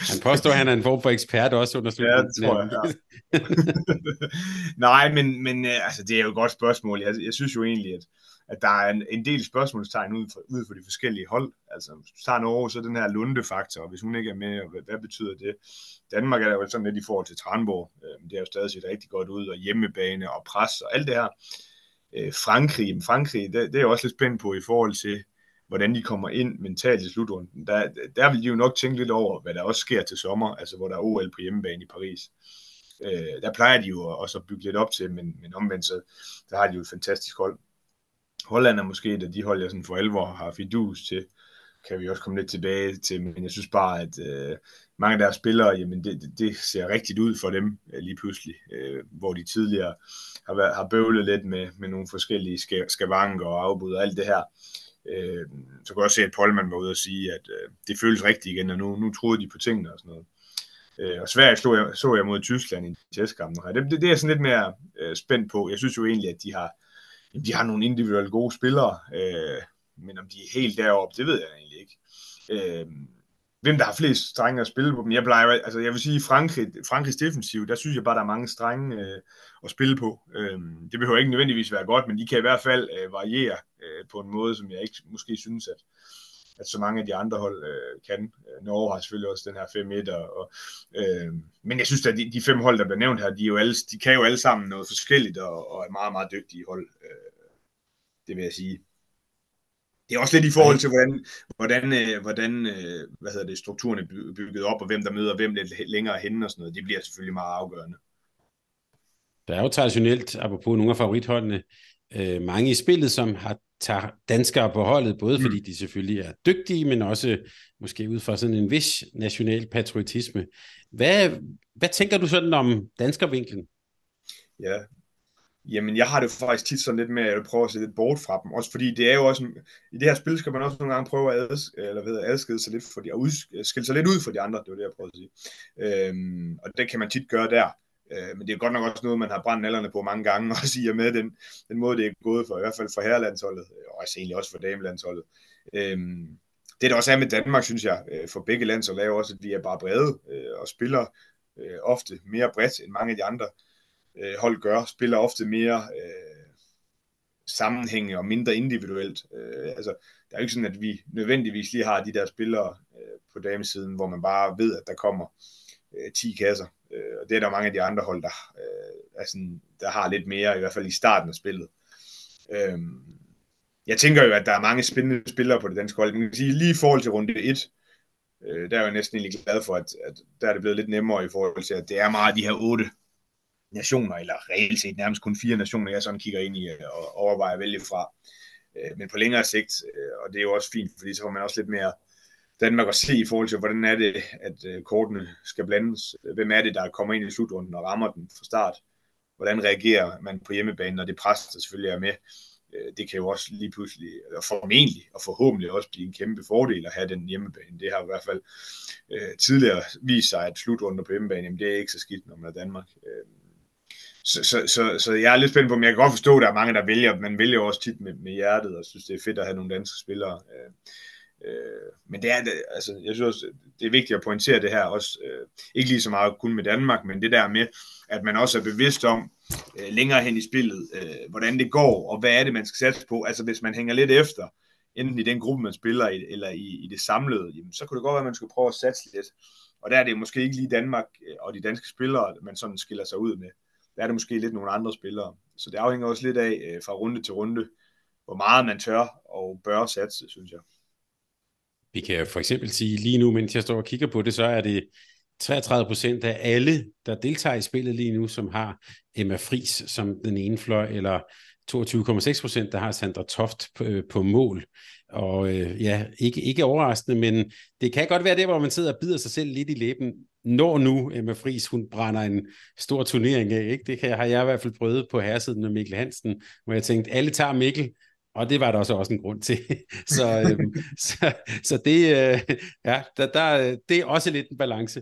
Han påstår, at han er en form for ekspert også under slutningen. Ja, tror jeg. Ja. [laughs] [laughs] Nej, men, men øh, altså, det er jo et godt spørgsmål. Jeg, jeg synes jo egentlig, at, at der er en, en del spørgsmålstegn ud for, ud for de forskellige hold. Altså, hvis du tager Norge, så er den her Lunde-faktor, hvis hun ikke er med, hvad, hvad betyder det? Danmark er der jo sådan lidt i forhold til Tranborg. Øh, det har jo stadig set rigtig godt ud, og hjemmebane og pres og alt det her. Øh, Frankrig, men Frankrig, det, det er jeg også lidt spændt på i forhold til, hvordan de kommer ind mentalt i slutrunden. Der, der vil de jo nok tænke lidt over, hvad der også sker til sommer, altså hvor der er OL på hjemmebane i Paris. Øh, der plejer de jo også at bygge lidt op til, men, men omvendt så der har de jo et fantastisk hold. Holland er måske et af de hold, jeg sådan for alvor har fidus til, kan vi også komme lidt tilbage til, men jeg synes bare, at øh, mange af deres spillere, jamen det, det, det ser rigtigt ud for dem øh, lige pludselig, øh, hvor de tidligere har, været, har bøvlet lidt med, med nogle forskellige skavanker og afbud og alt det her. Øh, så kan jeg også se, at Polman var ude og sige, at øh, det føles rigtigt igen, og nu, nu troede de på tingene og sådan noget. Øh, og Sverige slog jeg, så jeg mod Tyskland i testkampen. Det, det, det er sådan lidt mere øh, spændt på. Jeg synes jo egentlig, at de har, de har nogle individuelt gode spillere, øh, men om de er helt deroppe, det ved jeg egentlig ikke. Øh, hvem der har flest strenge at spille på dem. Jeg plejer, altså jeg vil sige, Frankrig, Frankrigs defensiv, der synes jeg bare, der er mange strenge øh, at spille på. Øh, det behøver ikke nødvendigvis være godt, men de kan i hvert fald øh, variere øh, på en måde, som jeg ikke måske synes, at, at så mange af de andre hold øh, kan. Øh, Norge har selvfølgelig også den her 5-1, og, øh, men jeg synes, at de, de fem hold, der bliver nævnt her, de, er jo alle, de kan jo alle sammen noget forskelligt, og, og er meget, meget dygtige hold. Øh, det vil jeg sige. Det er også lidt i forhold til, hvordan, hvordan, øh, hvordan øh, hvad hedder det, strukturen er bygget op, og hvem der møder hvem lidt længere henne og sådan noget. Det bliver selvfølgelig meget afgørende. Der er jo traditionelt, apropos nogle af favoritholdene, øh, mange i spillet, som har tager danskere på holdet, både mm. fordi de selvfølgelig er dygtige, men også måske ud fra sådan en vis national patriotisme. Hvad, hvad tænker du sådan om danskervinklen? Ja, Jamen, jeg har det faktisk tit sådan lidt med, at jeg prøver at se lidt bort fra dem. Også fordi det er jo også, i det her spil skal man også nogle gange prøve at ads, eller ved, at adskille sig lidt, for de, at skille sig lidt ud for de andre, det var det, jeg prøvede at sige. Øhm, og det kan man tit gøre der. Øh, men det er godt nok også noget, man har brændt nallerne på mange gange, [laughs] og siger med den, den måde, det er gået for, i hvert fald for herrelandsholdet, øh, og også egentlig også for damelandsholdet. Øhm, det der også er med Danmark, synes jeg, øh, for begge landshold, er jo også, at vi er bare brede øh, og spiller øh, ofte mere bredt end mange af de andre øh, hold gør, spiller ofte mere øh, sammenhængende og mindre individuelt. Øh, altså, der er jo ikke sådan, at vi nødvendigvis lige har de der spillere øh, på damesiden, hvor man bare ved, at der kommer øh, 10 kasser. Øh, og det er der mange af de andre hold, der, øh, er sådan, der har lidt mere, i hvert fald i starten af spillet. Øh, jeg tænker jo, at der er mange spændende spillere på det danske hold. Man kan sige, lige i forhold til runde 1, øh, der er jeg næsten egentlig glad for, at, at der er det blevet lidt nemmere i forhold til, at det er meget de her otte nationer, eller reelt set nærmest kun fire nationer, jeg sådan kigger ind i øh, og overvejer at vælge fra. Øh, men på længere sigt, øh, og det er jo også fint, fordi så får man også lidt mere Danmark at se i forhold til, hvordan er det, at øh, kortene skal blandes. Hvem er det, der kommer ind i slutrunden og rammer den fra start? Hvordan reagerer man på hjemmebane, når det pres, der selvfølgelig er med? Øh, det kan jo også lige pludselig, og formentlig og forhåbentlig også blive en kæmpe fordel at have den hjemmebane. Det har i hvert fald øh, tidligere vist sig, at slutrunden på hjemmebane, jamen det er ikke så skidt, når man er Danmark. Øh, så, så, så, så jeg er lidt spændt på, men jeg kan godt forstå, at der er mange, der vælger, man vælger også tit med, med hjertet, og synes, det er fedt at have nogle danske spillere. Øh, øh, men det er, altså, jeg synes også, det er vigtigt at pointere det her også, øh, ikke lige så meget kun med Danmark, men det der med, at man også er bevidst om øh, længere hen i spillet, øh, hvordan det går, og hvad er det, man skal satse på. Altså hvis man hænger lidt efter, enten i den gruppe, man spiller, i, eller i, i det samlede, jamen, så kunne det godt være, at man skulle prøve at satse lidt. Og der er det måske ikke lige Danmark øh, og de danske spillere, man sådan skiller sig ud med. Der er det måske lidt nogle andre spillere. Så det afhænger også lidt af øh, fra runde til runde, hvor meget man tør og bør satse, synes jeg. Vi kan for eksempel sige, lige nu, mens jeg står og kigger på det, så er det 33 procent af alle, der deltager i spillet lige nu, som har Emma Fris som den ene fløj, eller 22,6 procent, der har Sandra Toft på, øh, på mål. Og øh, ja, ikke, ikke overraskende, men det kan godt være det, hvor man sidder og bider sig selv lidt i læben, når nu Emma Fris, hun brænder en stor turnering af. Ikke? Det kan, har jeg i hvert fald prøvet på herresiden med Mikkel Hansen, hvor jeg tænkte, alle tager Mikkel, og det var der også også en grund til. [laughs] så, øhm, [laughs] så, så det, øh, ja, der, der, det er også lidt en balance.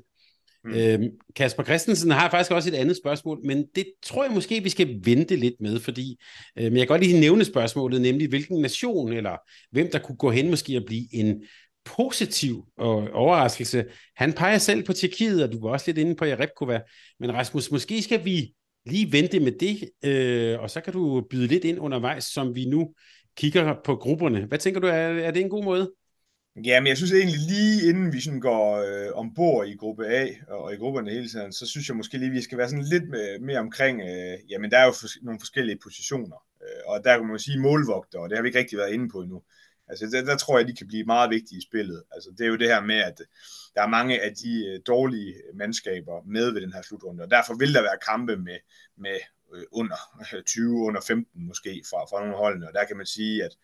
Mm. Øhm, Kasper Christensen har faktisk også et andet spørgsmål, men det tror jeg måske, vi skal vente lidt med, fordi øh, men jeg kan godt lige nævne spørgsmålet, nemlig hvilken nation, eller hvem der kunne gå hen måske at blive en positiv overraskelse. Han peger selv på Tjekkiet, og du var også lidt inde på Jarepkova, men Rasmus, måske skal vi lige vente med det, øh, og så kan du byde lidt ind undervejs, som vi nu kigger på grupperne. Hvad tænker du, er, er det en god måde? Ja, men jeg synes egentlig lige inden vi sådan går øh, ombord i gruppe A og, i grupperne hele tiden, så synes jeg måske lige, vi skal være sådan lidt med, mere omkring, øh, jamen der er jo for, nogle forskellige positioner, øh, og der kan man sige målvogter, og det har vi ikke rigtig været inde på endnu. Altså der, der tror jeg, de kan blive meget vigtige i spillet. Altså det er jo det her med, at der er mange af de øh, dårlige mandskaber med ved den her slutrunde, og derfor vil der være kampe med, med øh, under øh, 20, under 15 måske fra, fra nogle holdene, og der kan man sige, at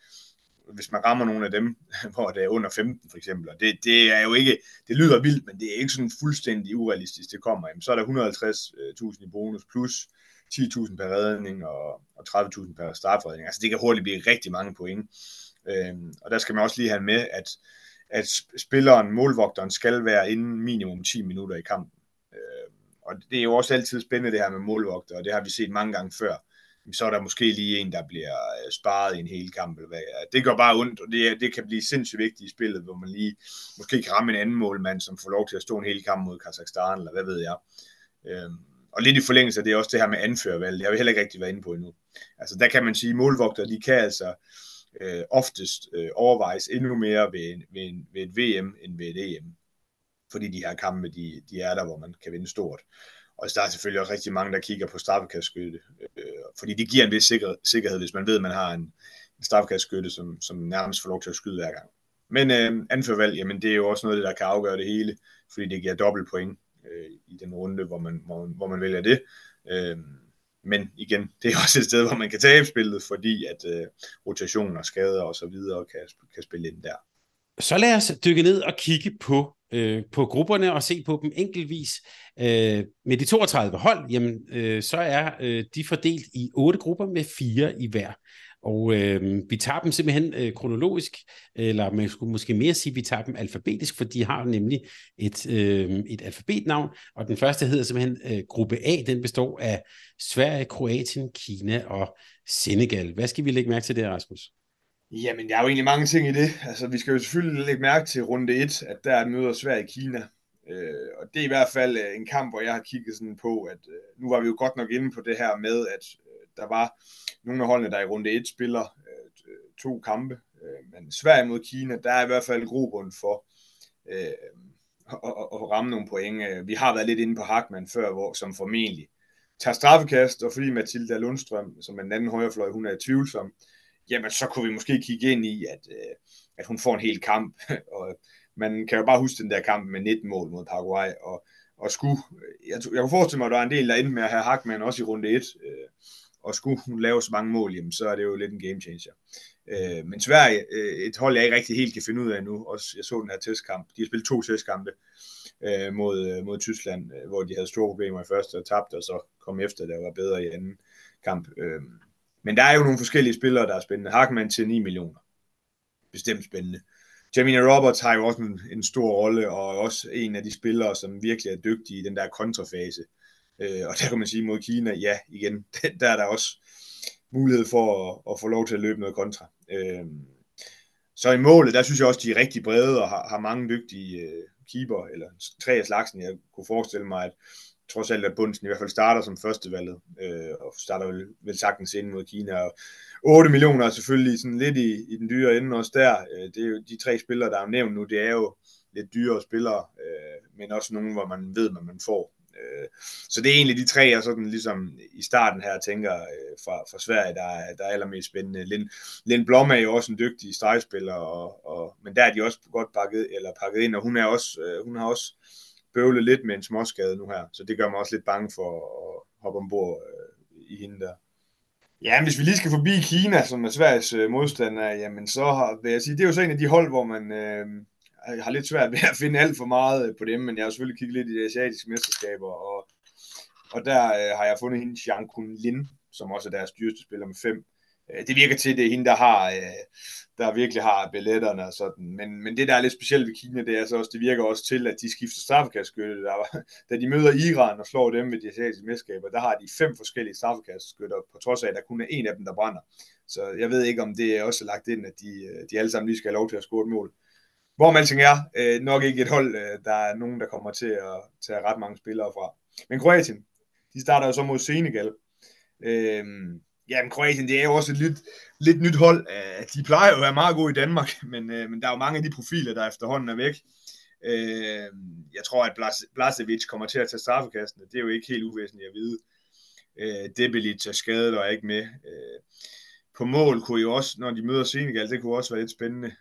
hvis man rammer nogle af dem, [laughs] hvor det er under 15 for eksempel, og det, det er jo ikke, det lyder vildt, men det er ikke sådan fuldstændig urealistisk, det kommer, jamen, så er der 150.000 i bonus, plus 10.000 per redning og, og 30.000 per strafredning. Altså det kan hurtigt blive rigtig mange point. Øhm, og der skal man også lige have med, at, at spilleren, målvogteren, skal være inden minimum 10 minutter i kampen. Øhm, og det er jo også altid spændende det her med målvogter, og det har vi set mange gange før så er der måske lige en, der bliver øh, sparet i en hel kamp. Eller hvad. Det gør bare ondt, og det, det kan blive sindssygt vigtigt i spillet, hvor man lige måske kan ramme en anden målmand, som får lov til at stå en hel kamp mod Kazakhstan, eller hvad ved jeg. Øhm, og lidt i forlængelse af det er også det her med anførvalg. Det har vi heller ikke rigtig været inde på endnu. Altså der kan man sige, at målvogter, de kan altså øh, oftest øh, overvejes endnu mere ved, ved, ved et VM end ved et EM. Fordi de her kampe, de, de er der, hvor man kan vinde stort. Og der er selvfølgelig også rigtig mange, der kigger på straffekastskytte, øh, fordi det giver en vis sikker, sikkerhed, hvis man ved, at man har en, en straffekastskytte, som, som nærmest får lov til at skyde hver gang. Men øh, anførvalg, jamen det er jo også noget, der kan afgøre det hele, fordi det giver dobbelt point øh, i den runde, hvor man, hvor, hvor man vælger det. Øh, men igen, [laughs] det er også et sted, hvor man kan tabe spillet, fordi at øh, rotationer, skader og så videre kan, kan spille ind der. Så lad os dykke ned og kigge på øh, på grupperne og se på dem enkeltvis. Øh, med de 32 hold, jamen, øh, så er øh, de fordelt i otte grupper med fire i hver. Og øh, vi tager dem simpelthen øh, kronologisk, eller man skulle måske mere sige, at vi tager dem alfabetisk, for de har nemlig et, øh, et alfabetnavn, og den første hedder simpelthen øh, gruppe A, den består af Sverige, Kroatien, Kina og Senegal. Hvad skal vi lægge mærke til der, Rasmus? Jamen, der er jo egentlig mange ting i det. Altså, vi skal jo selvfølgelig lægge mærke til runde 1, at der møder Sverige i Kina. Øh, og det er i hvert fald øh, en kamp, hvor jeg har kigget sådan på, at øh, nu var vi jo godt nok inde på det her med, at øh, der var nogle af holdene, der i runde 1 spiller øh, to kampe. Øh, men Sverige mod Kina, der er i hvert fald grobund for øh, at, at, at ramme nogle point. Øh, vi har været lidt inde på Hartmann før, hvor, som formentlig tager straffekast, og fordi Mathilda Lundstrøm, som er den anden højrefløj, hun er tvivlsom, jamen så kunne vi måske kigge ind i, at, øh, at hun får en hel kamp. [laughs] og øh, man kan jo bare huske den der kamp med 19 mål mod Paraguay, og, og skulle, øh, jeg, jeg kunne forestille mig, at der er en del, der endte med at have Hackman også i runde 1, øh, og skulle hun lave så mange mål, jamen, så er det jo lidt en game changer. Øh, men Sverige, øh, et hold, jeg ikke rigtig helt kan finde ud af nu, også jeg så den her testkamp, de har spillet to testkampe øh, mod, øh, mod Tyskland, øh, hvor de havde store problemer i første og tabte, og så kom efter, der var bedre i anden kamp. Øh, men der er jo nogle forskellige spillere, der er spændende. Harkman til 9 millioner. Bestemt spændende. Jamina Roberts har jo også en, en stor rolle, og også en af de spillere, som virkelig er dygtige i den der kontrafase. Øh, og der kan man sige mod Kina, ja, igen, [laughs] der er der også mulighed for at, at få lov til at løbe noget kontra. Øh, så i målet, der synes jeg også, de er rigtig brede og har, har mange dygtige øh, keeper, eller tre af slagsen. Jeg kunne forestille mig, at trods alt, at Bunsen i hvert fald starter som førstevalget, øh, og starter vel, vel sagtens ind mod Kina. Og 8 millioner er selvfølgelig sådan lidt i, i den dyre ende også der. Øh, det er jo de tre spillere, der er nævnt nu, det er jo lidt dyrere spillere, øh, men også nogen, hvor man ved, hvad man får. Øh, så det er egentlig de tre, jeg sådan ligesom i starten her tænker øh, fra, fra Sverige, der er, der er allermest spændende. Lind, Lind Blom er jo også en dygtig stregspiller, og, og, men der er de også godt pakket, eller pakket ind, og hun, er også, øh, hun har også bøvle lidt med en småskade nu her, så det gør mig også lidt bange for at hoppe ombord øh, i hende der. Ja, hvis vi lige skal forbi Kina, som er Sveriges øh, modstander, jamen så har, vil jeg sige, det er jo så en af de hold, hvor man øh, har lidt svært ved at finde alt for meget øh, på dem, men jeg har selvfølgelig kigget lidt i de asiatiske mesterskaber, og, og der øh, har jeg fundet hende Jiang Kun Lin, som også er deres dyreste spiller med fem. Øh, det virker til, at det er hende, der har, øh, der virkelig har billetterne og sådan. Men, men det, der er lidt specielt ved Kina, det er så også, det virker også til, at de skifter straffekastskytte. Der, [laughs] da de møder Iran og slår dem ved de asiatiske mesterskaber, der har de fem forskellige straffekastskytter, på trods af, at der kun er en af dem, der brænder. Så jeg ved ikke, om det er også lagt ind, at de, øh, de alle sammen lige skal have lov til at score et mål. Hvor man alting er, øh, nok ikke et hold, øh, der er nogen, der kommer til at tage ret mange spillere fra. Men Kroatien, de starter jo så mod Senegal. Øh, jamen, Kroatien, det er jo også et lidt, lidt nyt hold. Øh, de plejer jo at være meget gode i Danmark, [laughs] men, øh, men der er jo mange af de profiler, der efterhånden er væk. Øh, jeg tror, at Blasevic kommer til at tage straffekastene. Det er jo ikke helt uvæsentligt at vide. Øh, Debelic er skadet og er ikke med. På mål kunne jo også, når de møder Senegal, det kunne også være lidt spændende.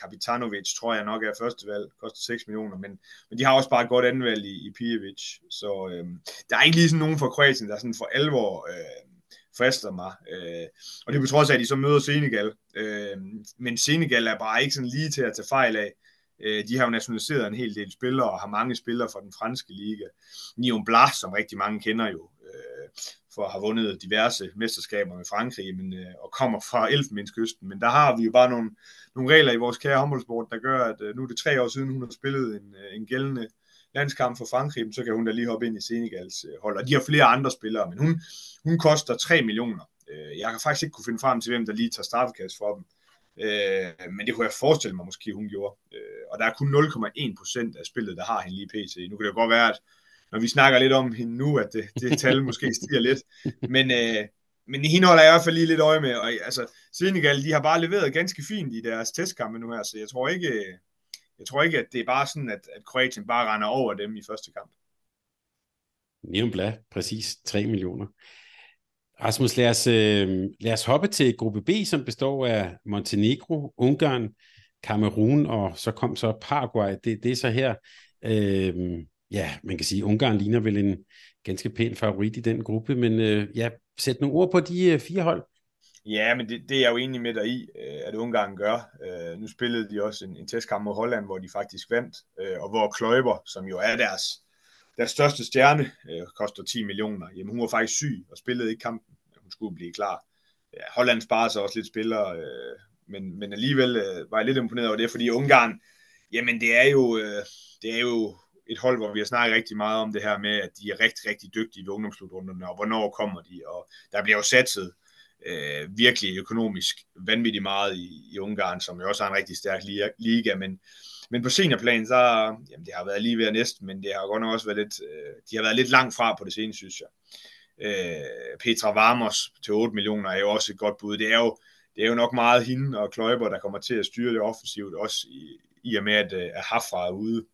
Kapitanovic tror jeg nok er første valg, koster 6 millioner, men, men de har også bare et godt anvalg i, i Pijevic. Så øhm, der er ikke lige sådan nogen fra Kroatien, der sådan for alvor øh, frister mig. Øh, og det er på trods af, at de så møder Senegal. Øh, men Senegal er bare ikke sådan lige til at tage fejl af. Øh, de har jo nationaliseret en hel del spillere, og har mange spillere fra den franske liga. Nion Blas, som rigtig mange kender jo, øh, for at have vundet diverse mesterskaber med Frankrig, men, øh, og kommer fra Elfenbenskysten. Men der har vi jo bare nogle, nogle regler i vores kære håndboldsport, der gør, at øh, nu er det tre år siden, hun har spillet en, øh, en gældende landskamp for Frankrig, så kan hun da lige hoppe ind i Senegals øh, hold. Og de har flere andre spillere, men hun, hun koster 3 millioner. Øh, jeg kan faktisk ikke kunne finde frem til, hvem der lige tager straffekast for dem. Øh, men det kunne jeg forestille mig måske, hun gjorde. Øh, og der er kun 0,1 procent af spillet, der har hende lige pt. Nu kan det jo godt være, at når vi snakker lidt om hende nu, at det, det tal [laughs] måske stiger lidt. Men, øh, men hende holder jeg i hvert fald lige lidt øje med. Og, altså, Senegal, de har bare leveret ganske fint i deres testkampe nu her, så jeg tror ikke, jeg tror ikke at det er bare sådan, at, at Kroatien bare render over dem i første kamp. Nævn blad, præcis 3 millioner. Rasmus, lad os, øh, lad os hoppe til gruppe B, som består af Montenegro, Ungarn, Kamerun, og så kom så Paraguay. Det, det er så her, øh, ja, man kan sige, Ungarn ligner vel en ganske pæn favorit i den gruppe, men øh, ja, sæt nogle ord på de øh, fire hold. Ja, men det, det er jeg jo enig med dig i, øh, at Ungarn gør. Øh, nu spillede de også en, en testkamp mod Holland, hvor de faktisk vandt, øh, og hvor Kløjber, som jo er deres, deres største stjerne, øh, koster 10 millioner. Jamen, hun var faktisk syg og spillede ikke kampen. Hun skulle blive klar. Ja, Holland sparer sig også lidt spillere, øh, men, men alligevel var jeg lidt imponeret over det, fordi Ungarn, jamen det er jo, det er jo et hold, hvor vi har snakket rigtig meget om det her med, at de er rigtig, rigtig dygtige ved ungdomsslutrunderne, og hvornår kommer de, og der bliver jo satset øh, virkelig økonomisk vanvittigt meget i, i Ungarn, som jo også har en rigtig stærk liga, men, men på seniorplan, så jamen, det har været lige ved at næsten, men det har godt nok også været lidt, øh, de har været lidt langt fra på det seneste, synes jeg. Øh, Petra Varmos til 8 millioner er jo også et godt bud. Det er jo, det er jo nok meget hende og Kløjber, der kommer til at styre det offensivt, også i, i og med, at, øh, at Hafra er ude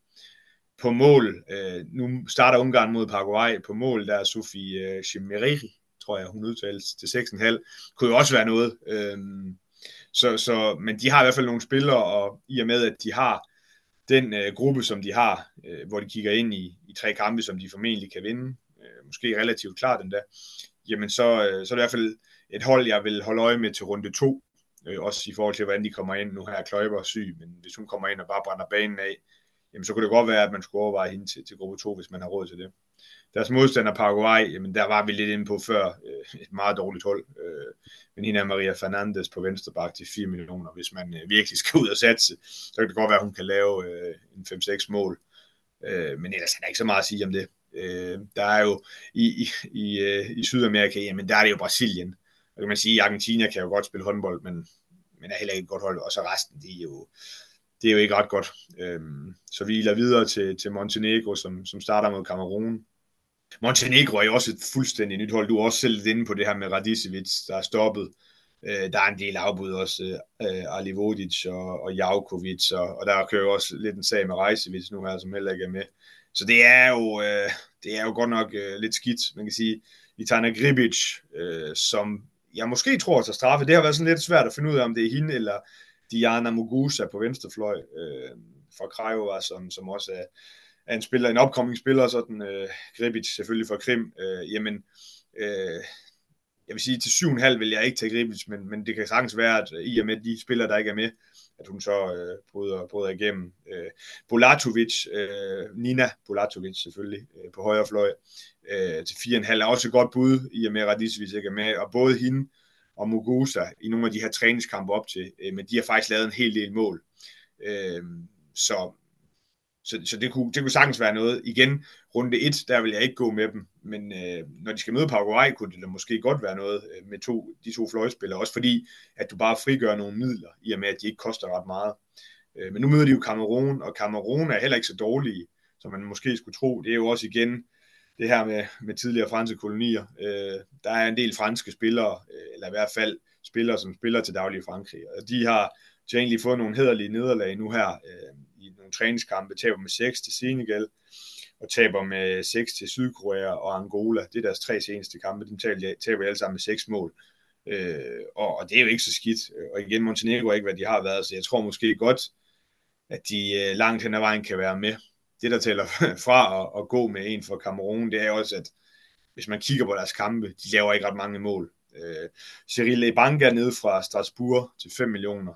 på mål. Øh, nu starter Ungarn mod Paraguay på mål, der er Sofie øh, Chimerichi, tror jeg, hun udtales til 6,5. Kunne jo også være noget. Øhm, så, så, men de har i hvert fald nogle spillere, og i og med, at de har den øh, gruppe, som de har, øh, hvor de kigger ind i, i tre kampe, som de formentlig kan vinde, øh, måske relativt klart endda, jamen så, øh, så er det i hvert fald et hold, jeg vil holde øje med til runde to, øh, også i forhold til, hvordan de kommer ind. Nu her Kløjber syg, men hvis hun kommer ind og bare brænder banen af, jamen så kunne det godt være, at man skulle overveje hende til, til gruppe 2, hvis man har råd til det. Deres modstander Paraguay, jamen der var vi lidt inde på før, øh, et meget dårligt hold. Øh, men hende er Maria Fernandes på venstre bak til 4 millioner. Hvis man øh, virkelig skal ud og satse, så kan det godt være, at hun kan lave øh, en 5-6 mål. Øh, men ellers er der ikke så meget at sige om det. Øh, der er jo i, i, i, øh, i Sydamerika, jamen der er det jo Brasilien. Og kan man sige, at Argentina kan jo godt spille håndbold, men, men er heller ikke et godt hold. Og så resten, de er jo, det er jo ikke ret godt. Øhm, så vi lader videre til, til Montenegro, som, som starter mod Kamerun. Montenegro er jo også et fuldstændig nyt hold. Du er også selv lidt inde på det her med Radicevic, der er stoppet. Øh, der er en del afbud også, øh, Ali Vodic og, og Javkovic, og, og der kører jo også lidt en sag med Rejsevic nu her, altså, som heller ikke er med. Så det er jo, øh, det er jo godt nok øh, lidt skidt. Man kan sige, Vitana Gribic, øh, som jeg måske tror tager straffe. Det har været sådan lidt svært at finde ud af, om det er hende eller Diana Mugusa på venstrefløj øh, fra Krajova, som, som også er, af en spiller, en opkommende spiller, sådan øh, Gribic selvfølgelig for Krim. Øh, jamen, øh, jeg vil sige, til 7,5 vil jeg ikke tage Gribic, men, men det kan sagtens være, at øh, i og med de spillere, der ikke er med, at hun så øh, bryder, bryder igennem. Øh, Bolatovic, øh, Nina Bolatovic selvfølgelig, øh, på højre fløj, øh, til 4,5 er også et godt bud, i og med at Radicevic ikke er med, og både hende og Mugusa i nogle af de her træningskampe op til, øh, men de har faktisk lavet en hel del mål. Øh, så så, så det, kunne, det kunne sagtens være noget. Igen, runde 1, der vil jeg ikke gå med dem, men øh, når de skal møde Paraguay, kunne det måske godt være noget øh, med to, de to fløjspillere, også fordi, at du bare frigør nogle midler, i og med, at de ikke koster ret meget. Øh, men nu møder de jo Cameroon, og Cameroon er heller ikke så dårlige, som man måske skulle tro. Det er jo også igen det her med, med tidligere franske kolonier. Øh, der er en del franske spillere, øh, eller i hvert fald spillere, som spiller til daglig i Frankrig, og de har, de har egentlig fået nogle hederlige nederlag nu her, øh, i nogle træningskampe, taber med 6 til Senegal, og taber med 6 til Sydkorea og Angola. Det er deres tre seneste kampe, dem taber, taber alle sammen med 6 mål. Øh, og, og det er jo ikke så skidt. Og igen, Montenegro er ikke, hvad de har været, så jeg tror måske godt, at de øh, langt hen ad vejen kan være med. Det, der tæller [laughs] fra at, at gå med en for Kamerun, det er også, at hvis man kigger på deres kampe, de laver ikke ret mange mål. Øh, Cyril Ebanga nede fra Strasbourg til 5 millioner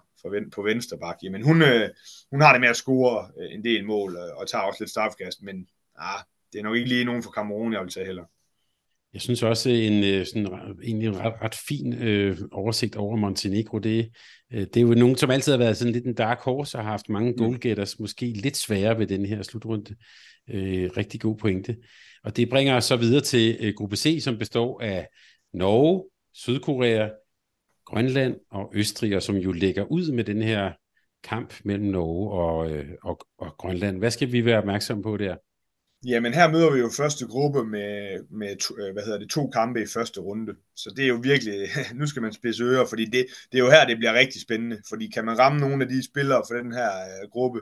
på venstre bak, jamen hun, øh, hun har det med at score øh, en del mål, øh, og tager også lidt strafkast, men ah, det er nok ikke lige nogen for Cameroon, jeg vil tage heller. Jeg synes også en, sådan, egentlig en ret, ret fin øh, oversigt over Montenegro. Det, øh, det er jo nogen, som altid har været sådan lidt en dark horse og har haft mange mm. goalgetters, måske lidt sværere ved den her slutrunde. Øh, rigtig god pointe. Og det bringer os så videre til øh, gruppe C, som består af Norge, Sydkorea, Grønland og Østrig, og som jo lægger ud med den her kamp mellem Norge og, øh, og, og Grønland. Hvad skal vi være opmærksom på der? Jamen her møder vi jo første gruppe med, med to, øh, hvad hedder det, to kampe i første runde. Så det er jo virkelig, [laughs] nu skal man spidse ører, fordi det, det er jo her, det bliver rigtig spændende. Fordi kan man ramme nogle af de spillere for den her øh, gruppe,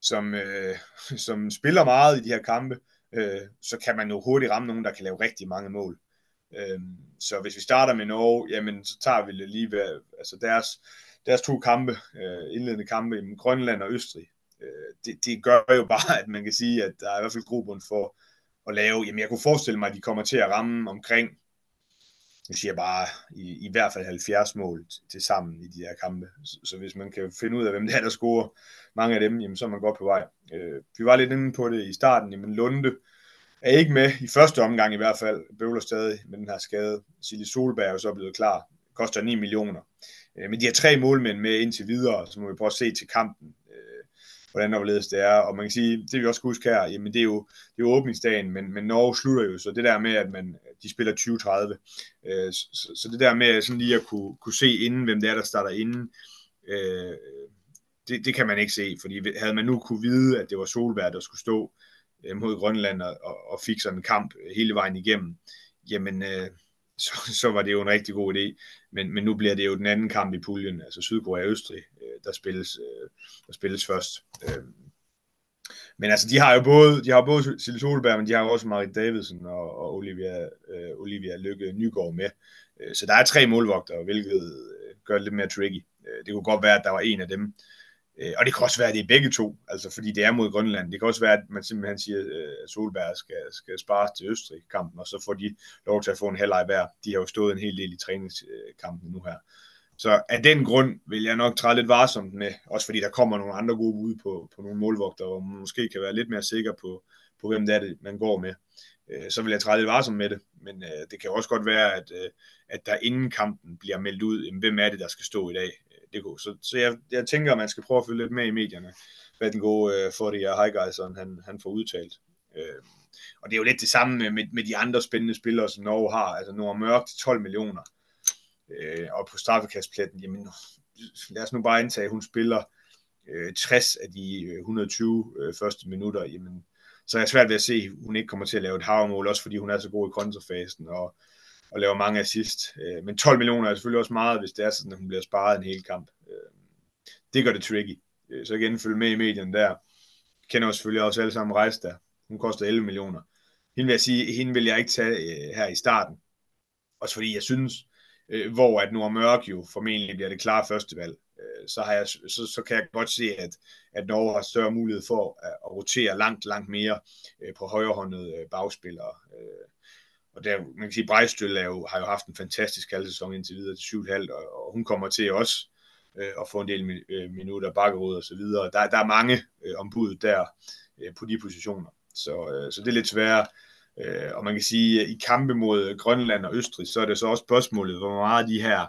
som, øh, som spiller meget i de her kampe, øh, så kan man jo hurtigt ramme nogen, der kan lave rigtig mange mål. Øhm, så hvis vi starter med Norge, jamen så tager vi det lige ved, altså deres, deres to kampe, øh, indledende kampe i Grønland og Østrig. Øh, det, det gør jo bare, at man kan sige, at der er i hvert fald grobund for at lave, jamen jeg kunne forestille mig, at de kommer til at ramme omkring, jeg siger bare, i, i hvert fald 70 mål til sammen i de her kampe. Så, så hvis man kan finde ud af, hvem det er, der scorer mange af dem, jamen så er man godt på vej. Øh, vi var lidt inde på det i starten, jamen Lunde, øh, er ikke med i første omgang i hvert fald. Bøvler stadig med den her skade. Silje Solberg er jo så blevet klar. Koster 9 millioner. Øh, men de har tre målmænd med indtil videre, så må vi prøve at se til kampen, øh, hvordan overledes det er. Og man kan sige, det vi også skal huske her, jamen det er jo, det er jo åbningsdagen, men, men Norge slutter jo, så det der med, at man, de spiller 2030, øh, så, så det der med sådan lige at kunne, kunne se inden, hvem det er, der starter inden, øh, det, det kan man ikke se, fordi havde man nu kunne vide, at det var Solberg, der skulle stå, øh, mod Grønland og, og fik sådan en kamp hele vejen igennem, jamen øh, [laughs] så, så var det jo en rigtig god idé. Men, men nu bliver det jo den anden kamp i puljen, altså Sydkorea og Østrig, øh, der, spilles, øh, der spilles først. Øh, men altså, de har jo både, de har både Silje Solberg, men de har også Marit Davidsen og, og Olivia, øh, Olivia Lykke Nygaard med. Øh, så der er tre målvogtere, hvilket øh, gør det lidt mere tricky. Øh, det kunne godt være, at der var en af dem, Øh, og det kan også være, at det er begge to, altså fordi det er mod Grønland. Det kan også være, at man simpelthen siger, øh, at Solberg skal, skal spare til Østrig-kampen, og så får de lov til at få en halvleg hver. De har jo stået en hel del i træningskampen nu her. Så af den grund vil jeg nok træde lidt varsomt med, også fordi der kommer nogle andre gode bud på, på nogle målvogter, og man måske kan være lidt mere sikker på, på hvem det er, det, man går med. Øh, så vil jeg træde lidt varsomt med det, men øh, det kan også godt være, at, at der inden kampen bliver meldt ud, hvem er det, der skal stå i dag det. Så, så jeg, jeg tænker, at man skal prøve at følge lidt med i medierne, hvad den gode øh, for det er Heigejseren, han, han får udtalt. Øh, og det er jo lidt det samme med, med, med de andre spændende spillere, som Norge har. Altså Nora Mørk til 12 millioner. Øh, og på straffekastpletten, jamen lad os nu bare indtage, at hun spiller øh, 60 af de øh, 120 øh, første minutter. Jamen, så er jeg svært ved at se, at hun ikke kommer til at lave et havmål, også fordi hun er så god i kontrafasen og, og laver mange assist. Øh, men 12 millioner er selvfølgelig også meget, hvis det er sådan, at hun bliver sparet en hel kamp. Øh, det gør det tricky. Øh, så igen, følge med i medierne der. Kender også selvfølgelig også alle sammen rejse der. Hun koster 11 millioner. Hende vil jeg sige, hende vil jeg ikke tage øh, her i starten. Også fordi jeg synes, øh, hvor at Nora Mørk jo formentlig bliver det klare førstevalg øh, så, har jeg, så, så kan jeg godt se, at, at Norge har større mulighed for at, at rotere langt, langt mere øh, på højrehåndede øh, bagspillere. Øh, og der, man kan sige, Brejstøl er jo, har jo haft en fantastisk halvsæson indtil videre til 7,5, og, og hun kommer til også øh, at få en del øh, minutter bakkerud og så videre. Der, der er mange øh, ombud der øh, på de positioner, så, øh, så det er lidt sværere. Øh, og man kan sige, at i kampe mod Grønland og Østrig, så er det så også spørgsmålet, hvor meget de her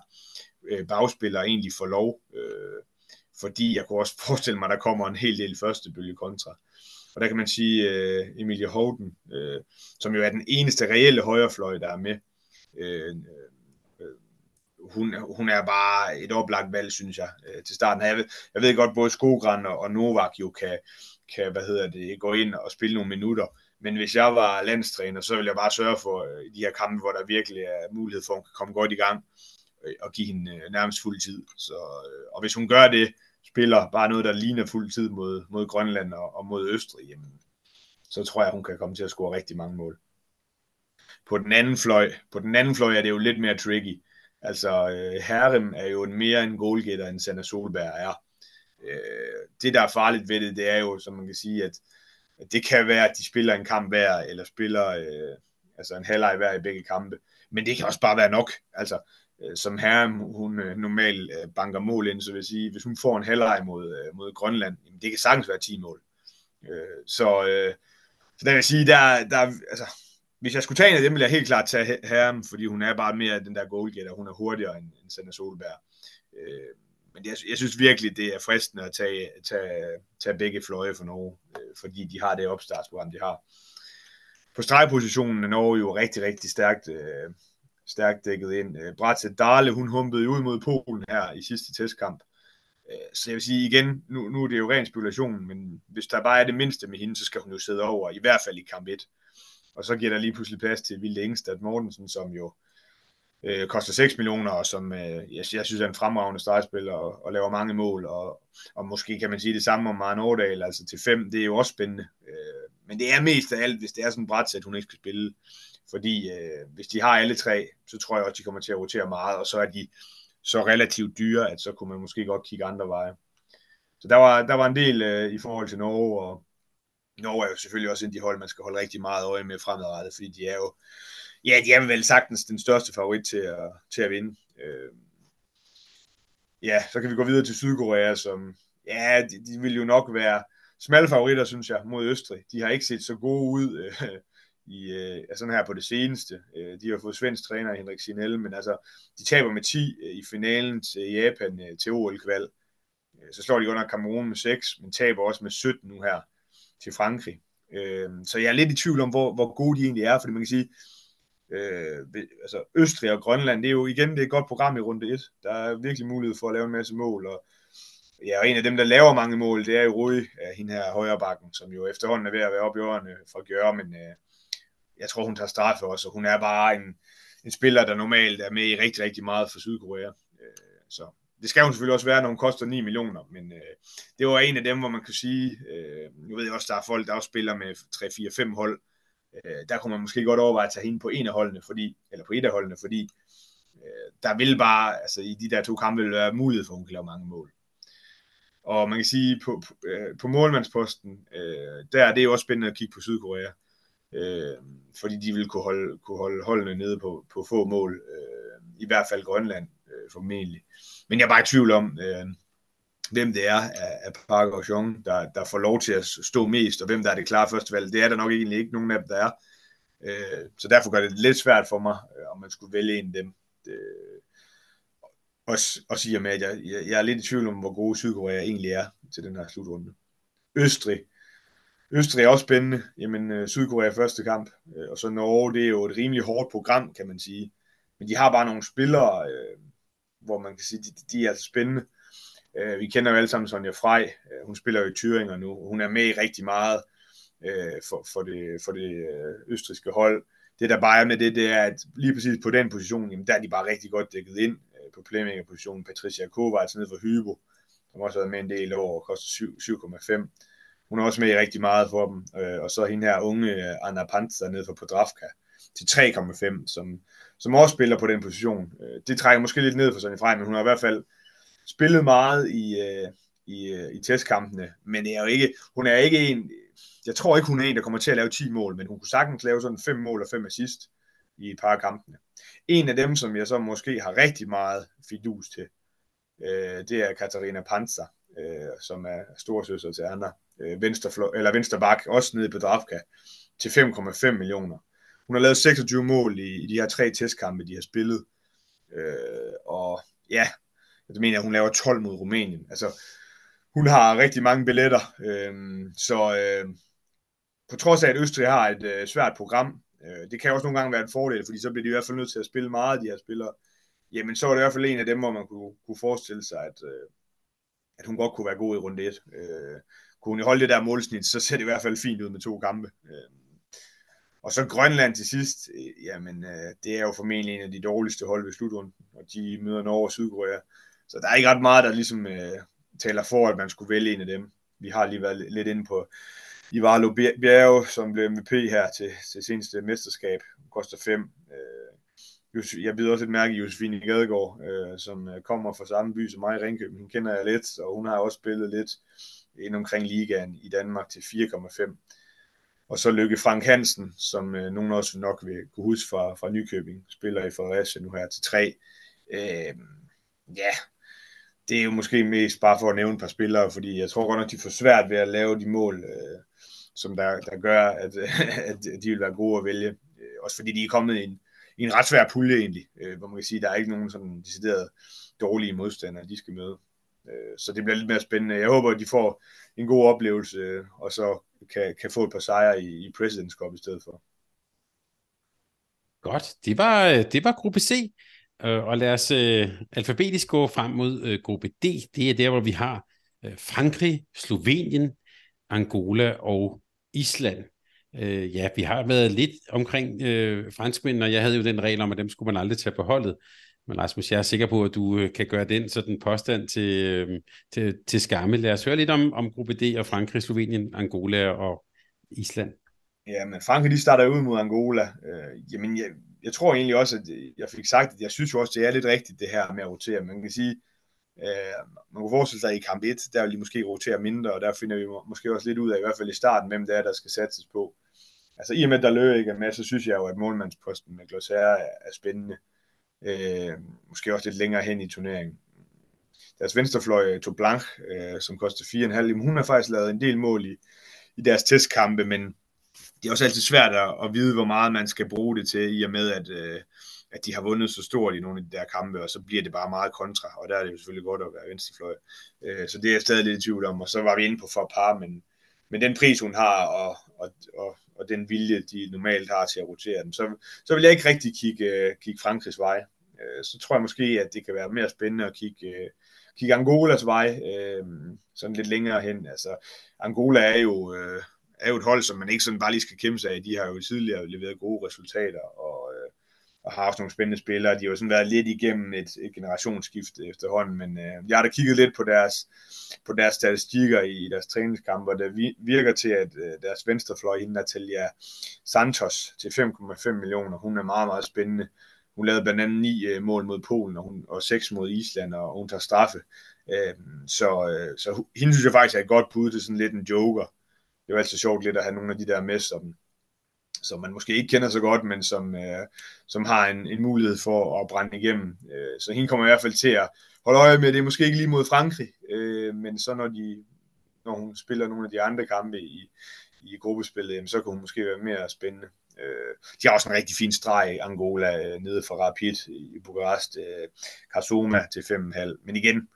øh, bagspillere egentlig får lov, øh, fordi jeg kunne også [laughs] forestille mig, at der kommer en hel del første bølge kontra. Og der kan man sige, øh, Emilie Holden, øh, som jo er den eneste reelle højrefløj, der er med, øh, øh, hun, hun er bare et oplagt valg, synes jeg, øh, til starten. Jeg ved, jeg ved godt, både Skogran og, og Novak jo kan, kan, hvad hedder det, gå ind og spille nogle minutter, men hvis jeg var landstræner, så ville jeg bare sørge for øh, de her kampe, hvor der virkelig er mulighed for, at hun kan komme godt i gang, øh, og give hende øh, nærmest fuld tid. Så, øh, og hvis hun gør det, spiller bare noget, der ligner fuld tid mod, mod Grønland og, og mod Østrig, jamen, så tror jeg, hun kan komme til at score rigtig mange mål. På den anden fløj, på den anden fløj er det jo lidt mere tricky. Altså, øh, Herrem er jo en mere en goalgetter, end Sanna Solberg er. Øh, det, der er farligt ved det, det er jo, som man kan sige, at, at det kan være, at de spiller en kamp hver, eller spiller øh, altså en halvleg hver i begge kampe. Men det kan også bare være nok. Altså, Øh, som herre, hun øh, normalt øh, banker mål ind, så vil jeg sige, hvis hun får en halvleg mod, mod Grønland, jamen det kan sagtens være 10 mål. Så, så der vil jeg sige, der, der, altså, hvis jeg skulle tage en af dem, ville jeg helt klart tage herren, fordi hun er bare mere den der goalgetter, hun er hurtigere end, end Sanna Solberg. Men jeg, jeg synes virkelig, det er fristende at tage, tage, tage begge fløje for Norge, fordi de har det opstartsprogram, de har. På stregpositionen er Norge jo rigtig, rigtig stærkt stærkt dækket ind. Øh, Bratze Dale, hun humpede ud mod Polen her i sidste testkamp. Øh, så jeg vil sige igen, nu, nu er det jo ren spekulation, men hvis der bare er det mindste med hende, så skal hun jo sidde over, i hvert fald i kamp 1. Og så giver der lige pludselig plads til Vilde Engstad Mortensen, som jo øh, øh, koster 6 millioner, og som øh, jeg, jeg synes er en fremragende startspiller og, og laver mange mål, og, og måske kan man sige det samme om Maren Årdal, altså til 5, det er jo også spændende. Øh, men det er mest af alt, hvis det er sådan bræt, at hun ikke skal spille, fordi øh, hvis de har alle tre, så tror jeg også, de kommer til at rotere meget, og så er de så relativt dyre, at så kunne man måske godt kigge andre veje. Så der var, der var en del øh, i forhold til Norge, og Norge er jo selvfølgelig også en af de hold, man skal holde rigtig meget øje med fremadrettet, fordi de er jo, ja, de er vel sagtens den største favorit til at, til at vinde. Øh, ja, så kan vi gå videre til Sydkorea, som, ja, de, de vil jo nok være smalle favoritter, synes jeg, mod Østrig. De har ikke set så gode ud øh, i, øh, altså sådan her på det seneste. Øh, de har fået svensk træner Henrik Sinel, men altså, de taber med 10 øh, i finalen til Japan øh, til OL-kval. Øh, så slår de under Cameroon med 6, men taber også med 17 nu her til Frankrig. Øh, så jeg er lidt i tvivl om, hvor, hvor gode de egentlig er, fordi man kan sige, øh, altså Østrig og Grønland, det er jo igen det er et godt program i runde 1. Der er virkelig mulighed for at lave en masse mål, og ja, og en af dem, der laver mange mål, det er jo Rui, hende her højre bakken, som jo efterhånden er ved at være oppe i årene for at gøre, men øh, jeg tror, hun tager straffe for os, og hun er bare en, en spiller, der normalt er med i rigtig, rigtig meget for Sydkorea. Øh, så det skal hun selvfølgelig også være, når hun koster 9 millioner, men øh, det var en af dem, hvor man kan sige, øh, nu ved jeg også, der er folk, der også spiller med 3, 4, 5 hold, øh, der kunne man måske godt overveje at tage hende på en af holdene, fordi, eller på et af holdene, fordi øh, der vil bare, altså i de der to kampe, vil være mulighed for, at hun kan lave mange mål. Og man kan sige, på, på, øh, på målmandsposten, øh, der er det jo også spændende at kigge på Sydkorea øh, fordi de vil kunne holde, kunne holde holdene nede på, på få mål, øh, i hvert fald Grønland øh, formentlig. Men jeg er bare i tvivl om, øh, hvem det er af, Park og Jean, der, der får lov til at stå mest, og hvem der er det klare første valg. Det er der nok egentlig ikke nogen af dem, der er. Øh, så derfor gør det lidt svært for mig, øh, om man skulle vælge en af dem. Øh, også, også i og med, at jeg, jeg, jeg er lidt i tvivl om, hvor gode Sydkorea egentlig er til den her slutrunde. Østrig Østrig er også spændende. Jamen, øh, Sydkorea første kamp, øh, og så Norge, det er jo et rimelig hårdt program, kan man sige. Men de har bare nogle spillere, øh, hvor man kan sige, de, de er altså spændende. Øh, vi kender jo alle sammen Sonja Frej. Øh, hun spiller jo i Thüringer nu, hun er med i rigtig meget. øh, for, for det, for det øh, østriske hold. Det der bare er med det, det er, at lige præcis på den position, jamen, der er de bare rigtig godt dækket ind øh, på playmaker-positionen. Patricia Kovacs nede for Hybo, som også har været med en del år og koster 7,5. Hun er også med i rigtig meget for dem. Øh, og så hende her unge Anna Panzer nede for Podravka til 3,5, som, som også spiller på den position. Øh, det trækker måske lidt ned for Sonja Frey, men hun har i hvert fald spillet meget i, øh, i, øh, i testkampene, men det er jo ikke, hun er ikke en, jeg tror ikke, hun er en, der kommer til at lave 10 mål, men hun kunne sagtens lave sådan 5 mål og 5 assist i et par af kampene. En af dem, som jeg så måske har rigtig meget fidus til, øh, det er Katarina Panzer, øh, som er storsøster til Anna, øh, venstre, eller vensterbak, også nede på Drafka, til 5,5 millioner. Hun har lavet 26 mål i, i de her tre testkampe, de har spillet. Øh, og ja, Altså, jeg mener, hun laver 12 mod Rumænien. Altså, hun har rigtig mange billetter. Øh, så øh, på trods af, at Østrig har et øh, svært program, øh, det kan også nogle gange være en fordel, fordi så bliver de i hvert fald nødt til at spille meget, de her spillere. Jamen, så er det i hvert fald en af dem, hvor man kunne, kunne forestille sig, at, øh, at hun godt kunne være god i runde 1. Øh, kunne hun holde det der målsnit, så ser det i hvert fald fint ud med to kampe. Øh, og så Grønland til sidst, øh, jamen øh, det er jo formentlig en af de dårligste hold ved slutrunden, og de møder Norge og Sydkorea. Så der er ikke ret meget, der ligesom øh, taler for, at man skulle vælge en af dem. Vi har lige været lidt inde på Ivalo Bjerge, som blev MVP her til, til seneste mesterskab, koster 5. Øh, jeg byder også et mærke i Josefine Gadegaard, øh, som øh, kommer fra samme by som mig i Ringkøben. Hun kender jeg lidt, og hun har også spillet lidt ind omkring ligaen i Danmark til 4,5. Og så Lykke Frank Hansen, som øh, nogen også nok vil kunne huske fra, fra Nykøbing, spiller i Fredericia nu her til 3. Øh, ja, det er jo måske mest bare for at nævne et par spillere, fordi jeg tror godt nok, de får svært ved at lave de mål, øh, som der, der gør, at, [laughs] at de vil være gode at vælge. Øh, også fordi de er kommet i en, i en ret svær pulje egentlig, øh, hvor man kan sige, at der er ikke nogen sådan decideret dårlige modstandere, de skal møde. Øh, så det bliver lidt mere spændende. Jeg håber, at de får en god oplevelse, øh, og så kan, kan få et par sejre i, i President's Cup i stedet for. Godt, det var, øh, det var gruppe C, øh, og lad os øh, alfabetisk gå frem mod øh, gruppe D. Det er der, hvor vi har øh, Frankrig, Slovenien, Angola og Island. Øh, ja, vi har været lidt omkring øh, franskmænd, og jeg havde jo den regel om, at dem skulle man aldrig tage på holdet. Men Rasmus, jeg er sikker på, at du øh, kan gøre den sådan påstand til, øh, til, til skamme. Lad os høre lidt om, om gruppe D og Frankrig, Slovenien, Angola og Island. Ja, men Frankrig de starter ud mod Angola. Øh, jamen, jeg, jeg tror egentlig også, at øh, jeg fik sagt, at jeg synes jo også, det er lidt rigtigt det her med at rotere. Man kan sige, øh, man kunne forestille sig, at i kamp 1, der vil de måske rotere mindre, og der finder vi måske også lidt ud af, i hvert fald i starten, hvem det er, der skal satses på. Altså i og med, at der løber ikke er med, så synes jeg jo, at målmandsposten med Glossaire er, er spændende. Øh, måske også lidt længere hen i turneringen. Deres venstrefløj, eh, To Blanc, øh, eh, som koster 4,5, hun har faktisk lavet en del mål i, i deres testkampe, men det er også altid svært at, at vide, hvor meget man skal bruge det til, i og med, at, øh, at de har vundet så stort i nogle af de der kampe, og så bliver det bare meget kontra, og der er det jo selvfølgelig godt at være venstrefløj. Øh, så det er jeg stadig lidt i tvivl om, og så var vi inde på for par, men, men den pris, hun har, og, og, og, og den vilje, de normalt har til at rotere den, så, så vil jeg ikke rigtig kigge, øh, kigge Frankrigs vej. Øh, så tror jeg måske, at det kan være mere spændende at kigge, øh, kigge Angolas vej, øh, sådan lidt længere hen. Altså, Angola er jo... Øh, er jo et hold, som man ikke sådan bare lige skal kæmpe sig af. De har jo tidligere leveret gode resultater, og, øh, og har haft nogle spændende spillere. De har jo sådan været lidt igennem et, et generationsskift efterhånden, men øh, jeg har da kigget lidt på deres, på deres statistikker i, i deres træningskampe, og det virker til, at øh, deres venstrefløj, hende Natalia Santos, til 5,5 millioner, hun er meget, meget spændende. Hun lavede blandt andet ni øh, mål mod Polen, og, hun, og seks mod Island, og hun tager straffe. Øh, så, øh, så hende synes jeg faktisk er et godt bud til sådan lidt en joker, det er jo altid sjovt lidt at have nogle af de der med, som, som man måske ikke kender så godt, men som, øh, som har en, en mulighed for at brænde igennem. Øh, så hende kommer i hvert fald til at holde øje med, det er måske ikke lige mod Frankrig, øh, men så når, de, når hun spiller nogle af de andre kampe i, i gruppespillet, så kan hun måske være mere spændende. Øh, de har også en rigtig fin streg, Angola, øh, nede fra Rapid i Bukarest, øh, Karsoma til 5,5. Men igen,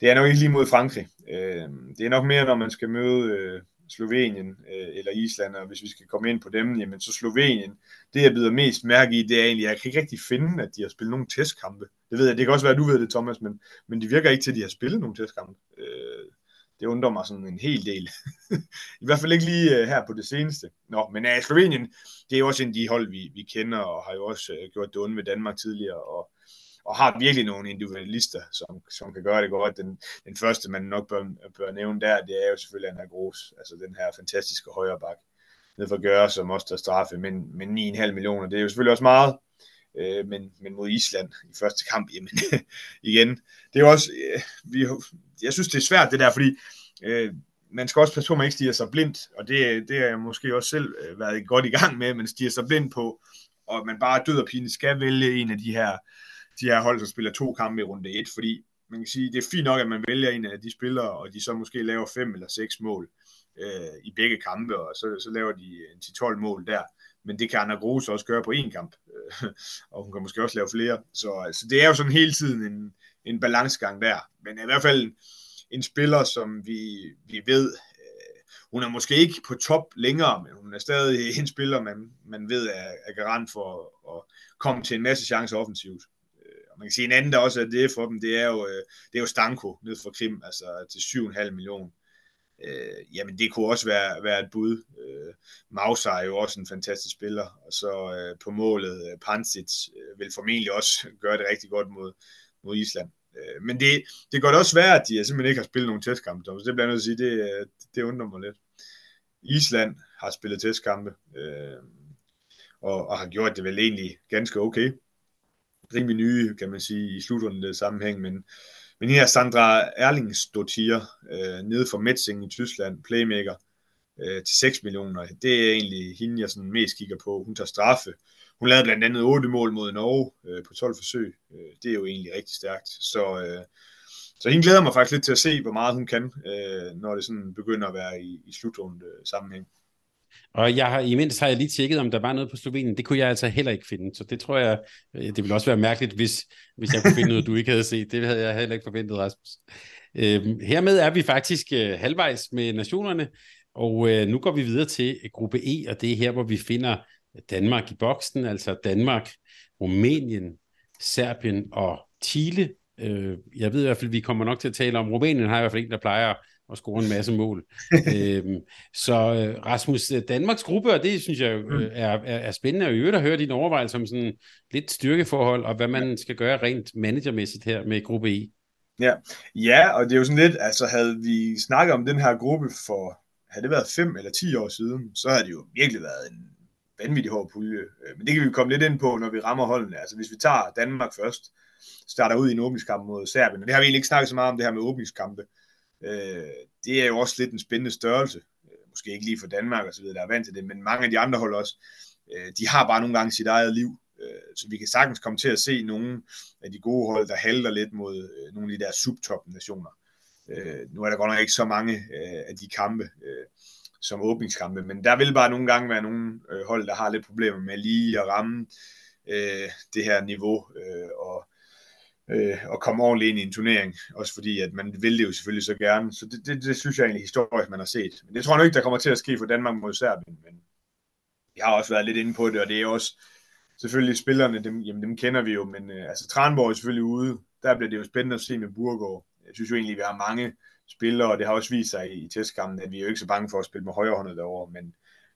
det er nok ikke lige mod Frankrig. Øh, det er nok mere, når man skal møde øh, Slovenien øh, eller Island, og hvis vi skal komme ind på dem, jamen så Slovenien, det jeg bider mest mærke i, det er egentlig, jeg kan ikke rigtig finde, at de har spillet nogle testkampe. Det ved jeg, det kan også være, at du ved det, Thomas, men, men de virker ikke til, at de har spillet nogle testkampe. Øh, det undrer mig sådan en hel del. [laughs] I hvert fald ikke lige uh, her på det seneste. Nå, men uh, Slovenien, det er jo også en af de hold, vi, vi kender, og har jo også uh, gjort det onde med Danmark tidligere, og, og har virkelig nogle individualister, som, som kan gøre det godt. Den, den første, man nok bør, bør nævne der, det er jo selvfølgelig Anna Gros, altså den her fantastiske højre bak ned for Gøre, som også tager straffe, men, men 9,5 millioner, det er jo selvfølgelig også meget, øh, men, men mod Island i første kamp, jamen [laughs] igen, det er jo også, øh, vi, jeg synes det er svært det der, fordi øh, man skal også passe på, at man ikke stiger sig blindt, og det, det er jeg måske også selv øh, været godt i gang med, men stiger sig blind på, og man bare død og pine skal vælge en af de her, de her hold, der spiller to kampe i runde 1, fordi man kan sige, det er fint nok, at man vælger en af de spillere, og de så måske laver fem eller seks mål øh, i begge kampe, og så, så laver de øh, en 10-12 mål der. Men det kan Anna Grose også gøre på én kamp, øh, [laughs] og hun kan måske også lave flere. Så altså, det er jo sådan hele tiden en, en balancegang der. Men i hvert fald en spiller, som vi, vi ved, øh, hun er måske ikke på top længere, men hun er stadig en spiller, man, man ved er, er garant for at komme til en masse chancer offensivt. Og man kan sige en anden, der også er det for dem, det er jo, øh, det er jo Stanko ned fra Krim, altså til 7,5 millioner øh, jamen det kunne også være, være et bud. Øh, Mauser er jo også en fantastisk spiller, og så øh, på målet, øh, Pansic øh, vil formentlig også [laughs] gøre det rigtig godt mod, mod Island. Øh, men det, det kan også være, at de øh, simpelthen ikke har spillet nogen testkampe, så det bliver jeg nødt til at sige, det, øh, det undrer mig lidt. Island har spillet testkampe, øh, og, og har gjort det vel egentlig ganske okay. Rimelig nye, kan man sige, i slutrunden sammenhæng, men men her Sandra Erlingsdottir, øh, nede for Metzing i Tyskland, playmaker, øh, til 6 millioner. Det er egentlig hende, jeg sådan mest kigger på. Hun tager straffe. Hun lavede blandt andet 8 mål mod Norge øh, på 12 forsøg. Øh, det er jo egentlig rigtig stærkt. Så, øh, så hende glæder mig faktisk lidt til at se, hvor meget hun kan, øh, når det sådan begynder at være i, i slutrunde sammenhæng. Og jeg har, imens har jeg lige tjekket, om der var noget på Slovenien. Det kunne jeg altså heller ikke finde. Så det tror jeg, øh, det ville også være mærkeligt, hvis, hvis jeg kunne finde noget, du ikke havde set. Det havde jeg heller ikke forventet, Rasmus. Øhm, hermed er vi faktisk øh, halvvejs med nationerne, og øh, nu går vi videre til gruppe E, og det er her, hvor vi finder Danmark i boksen, altså Danmark, Rumænien, Serbien og Chile. Øh, jeg ved i hvert fald, at vi kommer nok til at tale om, Rumænien har i hvert fald en, der plejer og score en masse mål. [laughs] øhm, så øh, Rasmus, øh, Danmarks gruppe, og det synes jeg mm. øh, er, er, er spændende, i øvrigt at høre dine overvejelser om sådan lidt styrkeforhold, og hvad man skal gøre rent managermæssigt her med gruppe E. Ja. ja, og det er jo sådan lidt, altså havde vi snakket om den her gruppe for, havde det været 5 eller 10 år siden, så havde det jo virkelig været en vanvittig hård pulje. Men det kan vi komme lidt ind på, når vi rammer holdene. Altså hvis vi tager Danmark først, starter ud i en åbningskamp mod Serbien, og det har vi egentlig ikke snakket så meget om det her med åbningskampe, Øh, Øh, det er jo også lidt en spændende størrelse. Øh, måske ikke lige for Danmark og så videre, der er vant til det, men mange af de andre hold også, øh, de har bare nogle gange sit eget liv. Øh, så vi kan sagtens komme til at se nogle af de gode hold, der halter lidt mod øh, nogle af de der subtop-nationer. Øh, nu er der godt nok ikke så mange øh, af de kampe, øh, som åbningskampe, men der vil bare nogle gange være nogle øh, hold, der har lidt problemer med lige at ramme øh, det her niveau, øh, og øh, og komme ordentligt ind i en turnering, også fordi at man vil det jo selvfølgelig så gerne, så det, det, det synes jeg egentlig historisk, man har set. Men det tror jeg nok ikke, der kommer til at ske for Danmark mod Serbien, men jeg har også været lidt inde på det, og det er også selvfølgelig spillerne, dem, jamen, dem kender vi jo, men øh, altså Tranborg er selvfølgelig ude, der bliver det jo spændende at se med Burgård. Jeg synes jo egentlig, vi har mange spillere, og det har også vist sig i, i testkampen, at vi er jo ikke så bange for at spille med højre hånd derovre, men,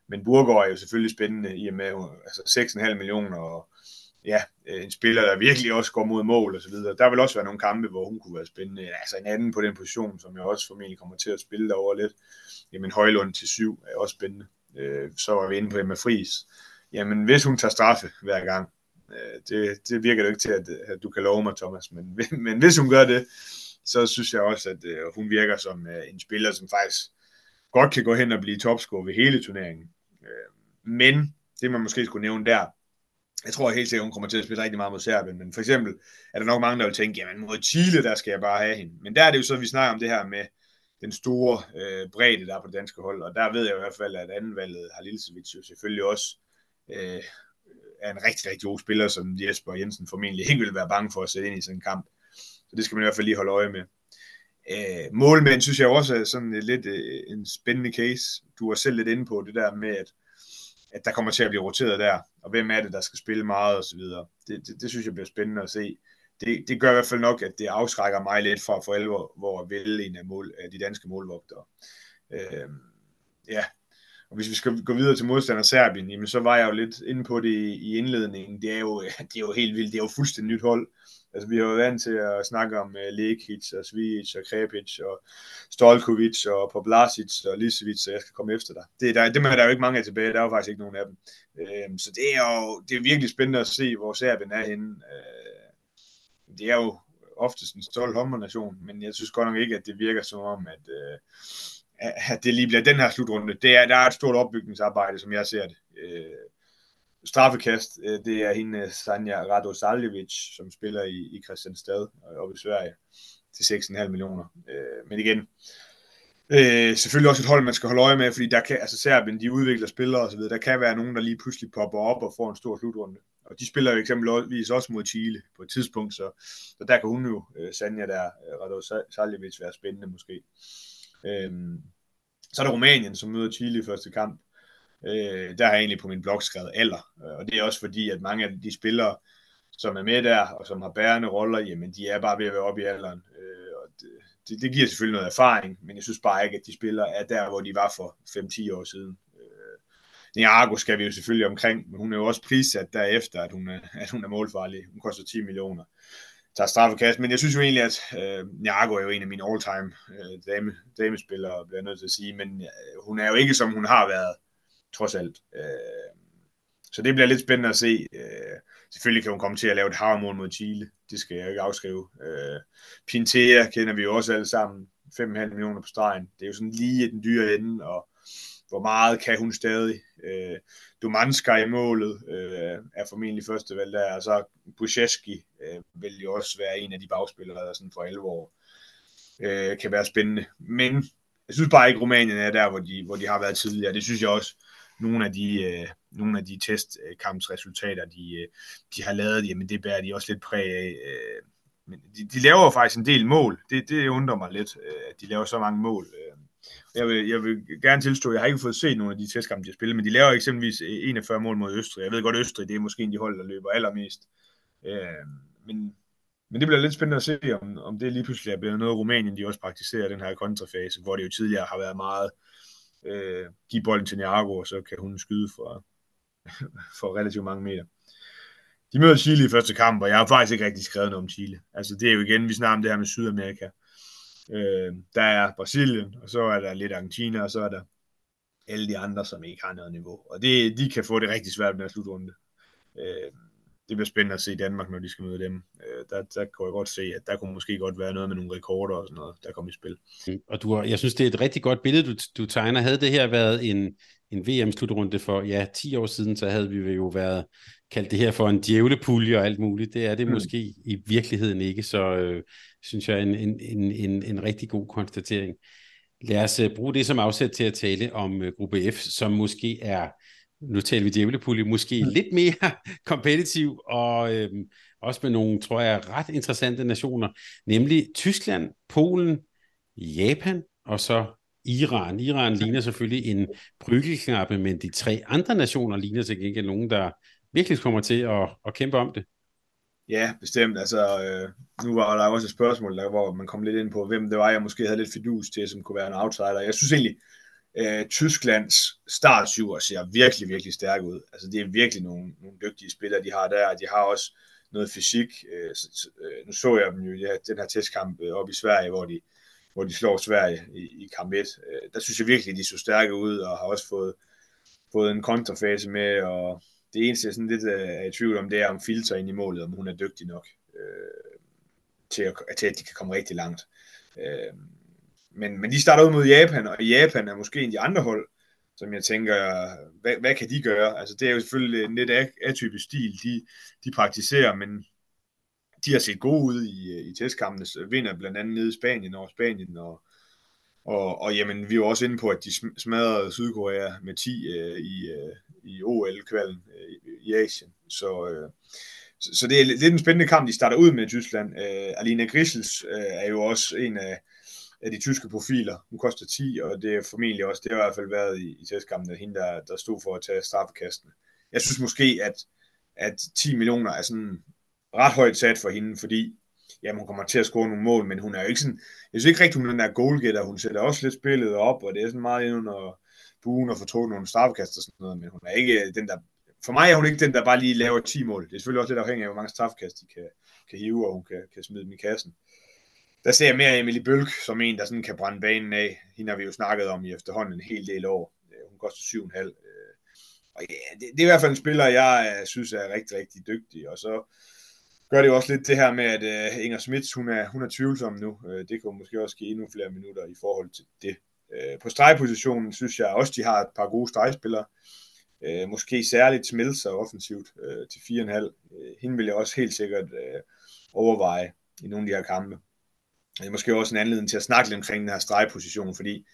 men Burgård er jo selvfølgelig spændende i og med altså 6,5 millioner, og ja, øh, en spiller, der virkelig også går mod mål og så videre. Der vil også være nogle kampe, hvor hun kunne være spændende. Altså en anden på den position, som jeg også formentlig kommer til at spille derover lidt. Jamen Højlund til syv er også spændende. Øh, så var vi inde på Emma Friis. Jamen hvis hun tager straffe hver gang, øh, det, det virker det ikke til, at, at du kan love mig, Thomas, men, [laughs] men hvis hun gør det, så synes jeg også, at øh, hun virker som øh, en spiller, som faktisk godt kan gå hen og blive topscorer ved hele turneringen. Men det man måske skulle nævne der, jeg tror helt sikkert, hun kommer til at spille rigtig meget mod Serbien, men for eksempel er der nok mange, der vil tænke, jamen mod Chile, der skal jeg bare have hende. Men der er det jo så, at vi snakker om det her med den store øh, bredde, der er på det danske hold, og der ved jeg i hvert fald, at andenvalget har Lilsevic jo selvfølgelig også øh, er en rigtig, rigtig god spiller, som Jesper Jensen formentlig ikke vil være bange for at sætte ind i sådan en kamp. Så det skal man i hvert fald lige holde øje med. Øh, målmænd synes jeg også er sådan lidt øh, en spændende case. Du var selv lidt inde på det der med, at at der kommer til at blive roteret der, og hvem er det, der skal spille meget og så videre. Det, det, det synes jeg bliver spændende at se. det, det gør i hvert fald nok, at det afskrækker mig lidt fra for alvor, hvor at vælge en af, mål, af de danske målvogtere. Øh, ja, og hvis vi skal gå videre til modstander Serbien, jamen så var jeg jo lidt inde på det i indledningen. Det er jo, [laughs] det er jo helt vildt. Det er jo fuldstændig nyt hold. Altså, vi har været vant til at snakke om uh, Lekic og Svijic og Krepic og Stolkovic og Poblasic og Lisevic, så jeg skal komme efter dig. Det, der, det er der jo ikke mange af tilbage. Der er jo faktisk ikke nogen af dem. Uh, så det er jo det er virkelig spændende at se, hvor Serbien er henne. Uh, det er jo oftest en stolt håndboldnation, men jeg synes godt nok ikke, at det virker som om, at, uh, at det lige bliver den her slutrunde. Det er, der er et stort opbygningsarbejde, som jeg ser det. Uh, straffekast, øh, det er hende øh, Sanja Radosaljevic, som spiller i, i Christianstad øh, oppe i Sverige til 6,5 millioner. Øh, men igen, øh, selvfølgelig også et hold, man skal holde øje med, fordi der kan, altså Serbien, de udvikler spillere og så videre. Der kan være nogen, der lige pludselig popper op og får en stor slutrunde. Og de spiller jo eksempelvis også mod Chile på et tidspunkt, så, så der kan hun jo, øh, Sanja der, Radosaljevic, være spændende måske. Øh, så er der Rumænien, som møder Chile i første kamp. Øh, der har jeg egentlig på min blog skrevet alder, øh, og det er også fordi, at mange af de spillere, som er med der, og som har bærende roller, jamen de er bare ved at være oppe i alderen. Øh, og det, det, det giver selvfølgelig noget erfaring, men jeg synes bare ikke, at de spillere er der, hvor de var for 5-10 år siden. Øh, Niago skal vi jo selvfølgelig omkring, men hun er jo også prissat derefter, at hun er, [laughs] at hun er målfarlig. Hun koster 10 millioner tager straffekast, men jeg synes jo egentlig, at øh, Niago er jo en af mine all-time øh, dame, damespillere, bliver jeg nødt til at sige, men øh, hun er jo ikke, som hun har været trods alt. Øh, så det bliver lidt spændende at se. Øh, selvfølgelig kan hun komme til at lave et havmål mod Chile. Det skal jeg ikke afskrive. Øh, Pintea kender vi jo også alle sammen. 5,5 millioner på stregen. Det er jo sådan lige den dyre ende, og hvor meget kan hun stadig. Øh, Dumanska i målet øh, er formentlig første valg der, og så Busheski øh, vil jo også være en af de bagspillere, der sådan for alvor øh, kan være spændende. Men jeg synes bare ikke, Rumænien er der, hvor de, hvor de har været tidligere. Det synes jeg også, nogle af de, øh, nogle af de testkampsresultater, de, øh, de har lavet, jamen det bærer de også lidt præg af. Øh, men de, de laver jo faktisk en del mål. Det, det undrer mig lidt, øh, at de laver så mange mål. Øh. Jeg vil, jeg vil gerne tilstå, at jeg har ikke fået set nogle af de testkampe, de har spillet, men de laver eksempelvis øh, 41 mål mod Østrig. Jeg ved godt, at Østrig det er måske en de hold, der løber allermest. Øh, men, men det bliver lidt spændende at se, om, om det lige pludselig er blevet noget, Rumænien de også praktiserer den her kontrafase, hvor det jo tidligere har været meget øh, Øh, give bolden til Niago, og så kan hun skyde for, [laughs] for relativt mange meter. De møder Chile i første kamp, og jeg har faktisk ikke rigtig skrevet noget om Chile. Altså det er jo igen, vi snakker om det her med Sydamerika. Øh, der er Brasilien, og så er der lidt Argentina, og så er der alle de andre, som ikke har noget niveau. Og det, de kan få det rigtig svært med at slutrunde. Øh, det bliver spændende at se Danmark, når de skal møde dem. Øh, der, der kan jeg godt se, at der kunne måske godt være noget med nogle rekorder og sådan noget, der kommer i spil. Og du har, jeg synes, det er et rigtig godt billede, du, du tegner. Havde det her været en, en VM-slutrunde for ja, 10 år siden, så havde vi jo været kaldt det her for en djævlepulje og alt muligt. Det er det mm. måske i virkeligheden ikke, så øh, synes jeg en, en, en, en, en rigtig god konstatering. Lad os uh, bruge det som afsæt til at tale om uh, gruppe F, som måske er nu taler vi djævlepulje, måske ja. lidt mere [laughs] kompetitiv, og øhm, også med nogle, tror jeg, ret interessante nationer, nemlig Tyskland, Polen, Japan og så Iran. Iran ligner selvfølgelig en brygelknappe, men de tre andre nationer ligner til gengæld nogen, der virkelig kommer til at, at kæmpe om det. Ja, bestemt. Altså, øh, nu var der også et spørgsmål, der, hvor man kom lidt ind på, hvem det var, jeg måske havde lidt fidus til, som kunne være en outsider. Jeg synes egentlig, øh, Tysklands startsyver ser virkelig, virkelig stærk ud. Altså det er virkelig nogle, nogle dygtige spillere, de har der. De har også noget fysik. Øh, så, øh, nu så jeg dem jo ja, den her testkamp øh, op i Sverige, hvor de, hvor de slår Sverige i, i kamp 1. Øh, der synes jeg virkelig, de så stærke ud, og har også fået, fået en kontrafase med, og det eneste, jeg sådan lidt øh, er i tvivl om, det er om filter ind i målet, om hun er dygtig nok øh, til, at, til, at de kan komme rigtig langt. Øh, men, men de starter ud mod Japan, og Japan er måske en af de andre hold, som jeg tænker, hvad, hvad kan de gøre? Altså det er jo selvfølgelig en lidt atypisk stil, de, de praktiserer, men de har set gode ud i, i testkampene, vinder blandt andet nede i Spanien og Spanien, og, og, og jamen, vi er jo også inde på, at de smadrede Sydkorea med 10 øh, i, øh, i OL-kvalden øh, i Asien. Så, øh, så, så det er lidt en spændende kamp, de starter ud med i Tyskland. Øh, Alina Grissels øh, er jo også en af af de tyske profiler. Hun koster 10, og det er formentlig også, det har i hvert fald været i, i testkampen, hende, der, der stod for at tage straffekastene. Jeg synes måske, at, at 10 millioner er sådan ret højt sat for hende, fordi jamen, hun kommer til at score nogle mål, men hun er jo ikke sådan, jeg synes ikke rigtig, hun er den der goalgetter, hun sætter også lidt spillet op, og det er sådan meget ind under buen og får nogle straffekast og sådan noget, men hun er ikke den der, for mig er hun ikke den, der bare lige laver 10 mål. Det er selvfølgelig også lidt afhængigt af, hvor mange straffekast de kan, kan hive, og hun kan, kan smide dem i kassen. Der ser jeg mere Emily Bølk som en, der sådan kan brænde banen af. Hende har vi jo snakket om i efterhånden en hel del år. Øh, hun koster 7,5. Øh, og ja, det, det er i hvert fald en spiller, jeg øh, synes er rigtig, rigtig dygtig. Og så gør det jo også lidt det her med, at uh, Inger Schmidt, hun er, hun er tvivlsom nu. Uh, det kan måske også give endnu flere minutter i forhold til det. Uh, på stregpositionen synes jeg også, de har et par gode stregspillere. Uh, måske særligt Smilser offensivt uh, til 4,5. Uh, hende vil jeg også helt sikkert uh, overveje i nogle af de her kampe. Det er måske også en anledning til at snakke lidt omkring den her stregposition, fordi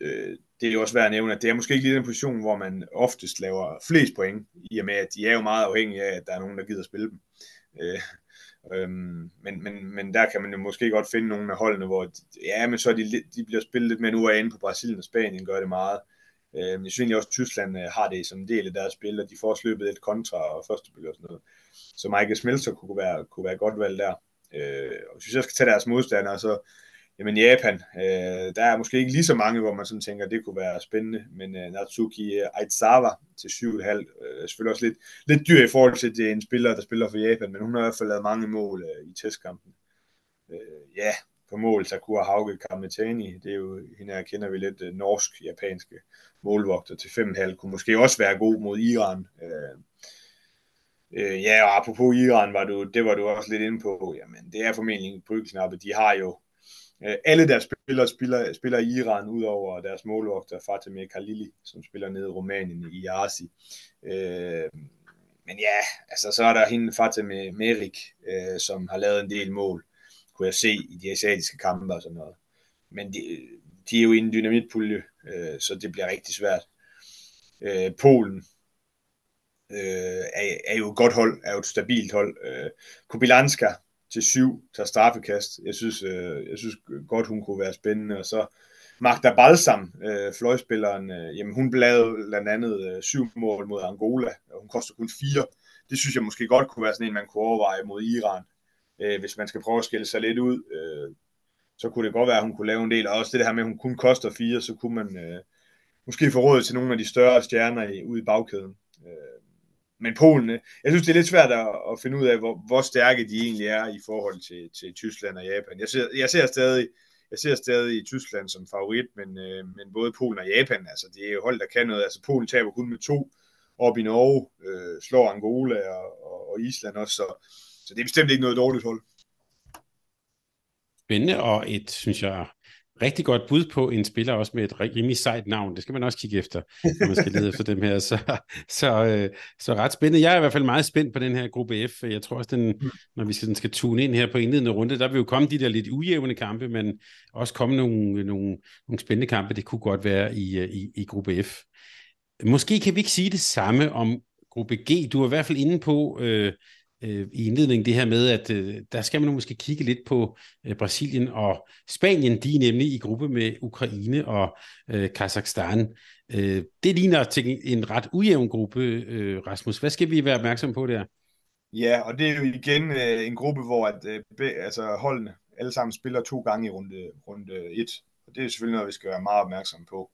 øh, det er jo også værd at nævne, at det er måske ikke lige den position, hvor man oftest laver flest point, i og med, at de er jo meget afhængige af, at der er nogen, der gider spille dem. Øh, øhm, men, men, men der kan man jo måske godt finde nogle af holdene, hvor de, ja, men så er de, de bliver spillet lidt mere nu inde på Brasilien og Spanien, gør det meget. Øh, jeg synes egentlig også, at Tyskland øh, har det som en del af deres spil, og de får sløbet et kontra og første og sådan noget. Så Michael Smelter kunne være, kunne være godt valg der. Øh, og hvis jeg skal tage deres modstandere, så jamen Japan, øh, der er måske ikke lige så mange, hvor man sådan tænker, det kunne være spændende, men øh, Natsuki Aizawa til 7,5, øh, er selvfølgelig også lidt, lidt dyr i forhold til, det er en spiller, der spiller for Japan, men hun har i hvert fald lavet mange mål øh, i testkampen. Øh, ja, på mål, Sakura Hauge Kametani, det er jo, hende her kender vi lidt, øh, norsk-japanske målvogter til 5,5, kunne måske også være god mod Iran. Øh, Øh, ja, og apropos Iran, var du, det var du også lidt inde på. Jamen, det er formentlig en bryggelknappe. De har jo øh, alle deres spillere spiller, spiller i Iran, udover deres målvogter Fatime Khalili, som spiller nede i Rumænien i Arsi. Øh, men ja, altså så er der hende Fatime Merik, øh, som har lavet en del mål, kunne jeg se i de asiatiske kampe og sådan noget. Men de, de er jo i en dynamitpulje, øh, så det bliver rigtig svært. Øh, Polen øh, er, er jo et godt hold, er jo et stabilt hold. Øh, Kubilanska til syv tager straffekast. Jeg synes, øh, jeg synes godt, hun kunne være spændende. Og så Magda Balsam, øh, fløjspilleren, øh, jamen hun lavede blandt andet øh, syv mål mod Angola, og hun koster kun fire. Det synes jeg måske godt kunne være sådan en, man kunne overveje mod Iran. Øh, hvis man skal prøve at skille sig lidt ud, øh, så kunne det godt være, at hun kunne lave en del. Og også det her med, at hun kun koster fire, så kunne man øh, måske få råd til nogle af de større stjerner i, ude i bagkæden. Øh, men Polen, jeg synes, det er lidt svært at, at finde ud af, hvor, hvor stærke de egentlig er i forhold til, til Tyskland og Japan. Jeg ser, jeg ser stadig jeg ser stadig i Tyskland som favorit, men, øh, men både Polen og Japan, altså det er jo hold, der kan noget. Altså Polen taber kun med to op i Norge, øh, slår Angola og, og, og Island også, så, så det er bestemt ikke noget dårligt hold. Spændende og et, synes jeg, rigtig godt bud på en spiller også med et rimelig sejt navn. Det skal man også kigge efter, når man skal lede efter dem her. [laughs] Så, så, øh, så ret spændende. Jeg er i hvert fald meget spændt på den her gruppe F. Jeg tror også, den, når vi skal, den skal tune ind her på indledende runde, der vil jo komme de der lidt ujævne kampe, men også komme nogle, nogle, nogle spændende kampe. Det kunne godt være i, øh, i, i gruppe F. Måske kan vi ikke sige det samme om gruppe G. Du er i hvert fald inde på øh, øh, i indledningen det her med, at øh, der skal man måske kigge lidt på øh, Brasilien og Spanien. De er nemlig i gruppe med Ukraine og øh, Kazakhstan. Øh, det ligner til en ret ujævn gruppe, øh, Rasmus. Hvad skal vi være opmærksom på der? Ja, og det er jo igen øh, en gruppe, hvor at, øh, be, altså holdene alle sammen spiller to gange i runde, runde et. Og det er selvfølgelig noget, vi skal være meget opmærksom på.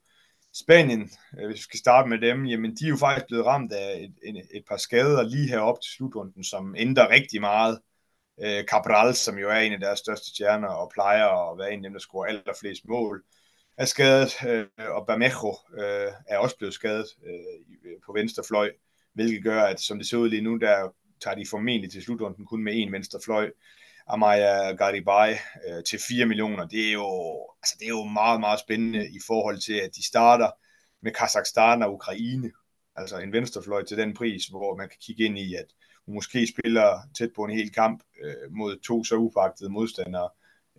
Spanien, øh, hvis vi skal starte med dem, jamen de er jo faktisk blevet ramt af et, et, et par skader lige herop til slutrunden, som ændrer rigtig meget. Øh, Cabral, som jo er en af deres største stjerner og plejer at være en af dem, der scorer allerflest mål, er skadet, øh, og Bermejo øh, er også blevet skadet øh, på venstre fløj, hvilket gør, at som det ser ud lige nu, der tager de formentlig til slutrunden kun med en venstre fløj. Amaya Garibay øh, til 4 millioner. Det er, jo, altså, det er jo meget, meget spændende i forhold til, at de starter med Kazakhstan og Ukraine. Altså en venstrefløj til den pris, hvor man kan kigge ind i, at hun måske spiller tæt på en hel kamp øh, mod to så upagtede modstandere.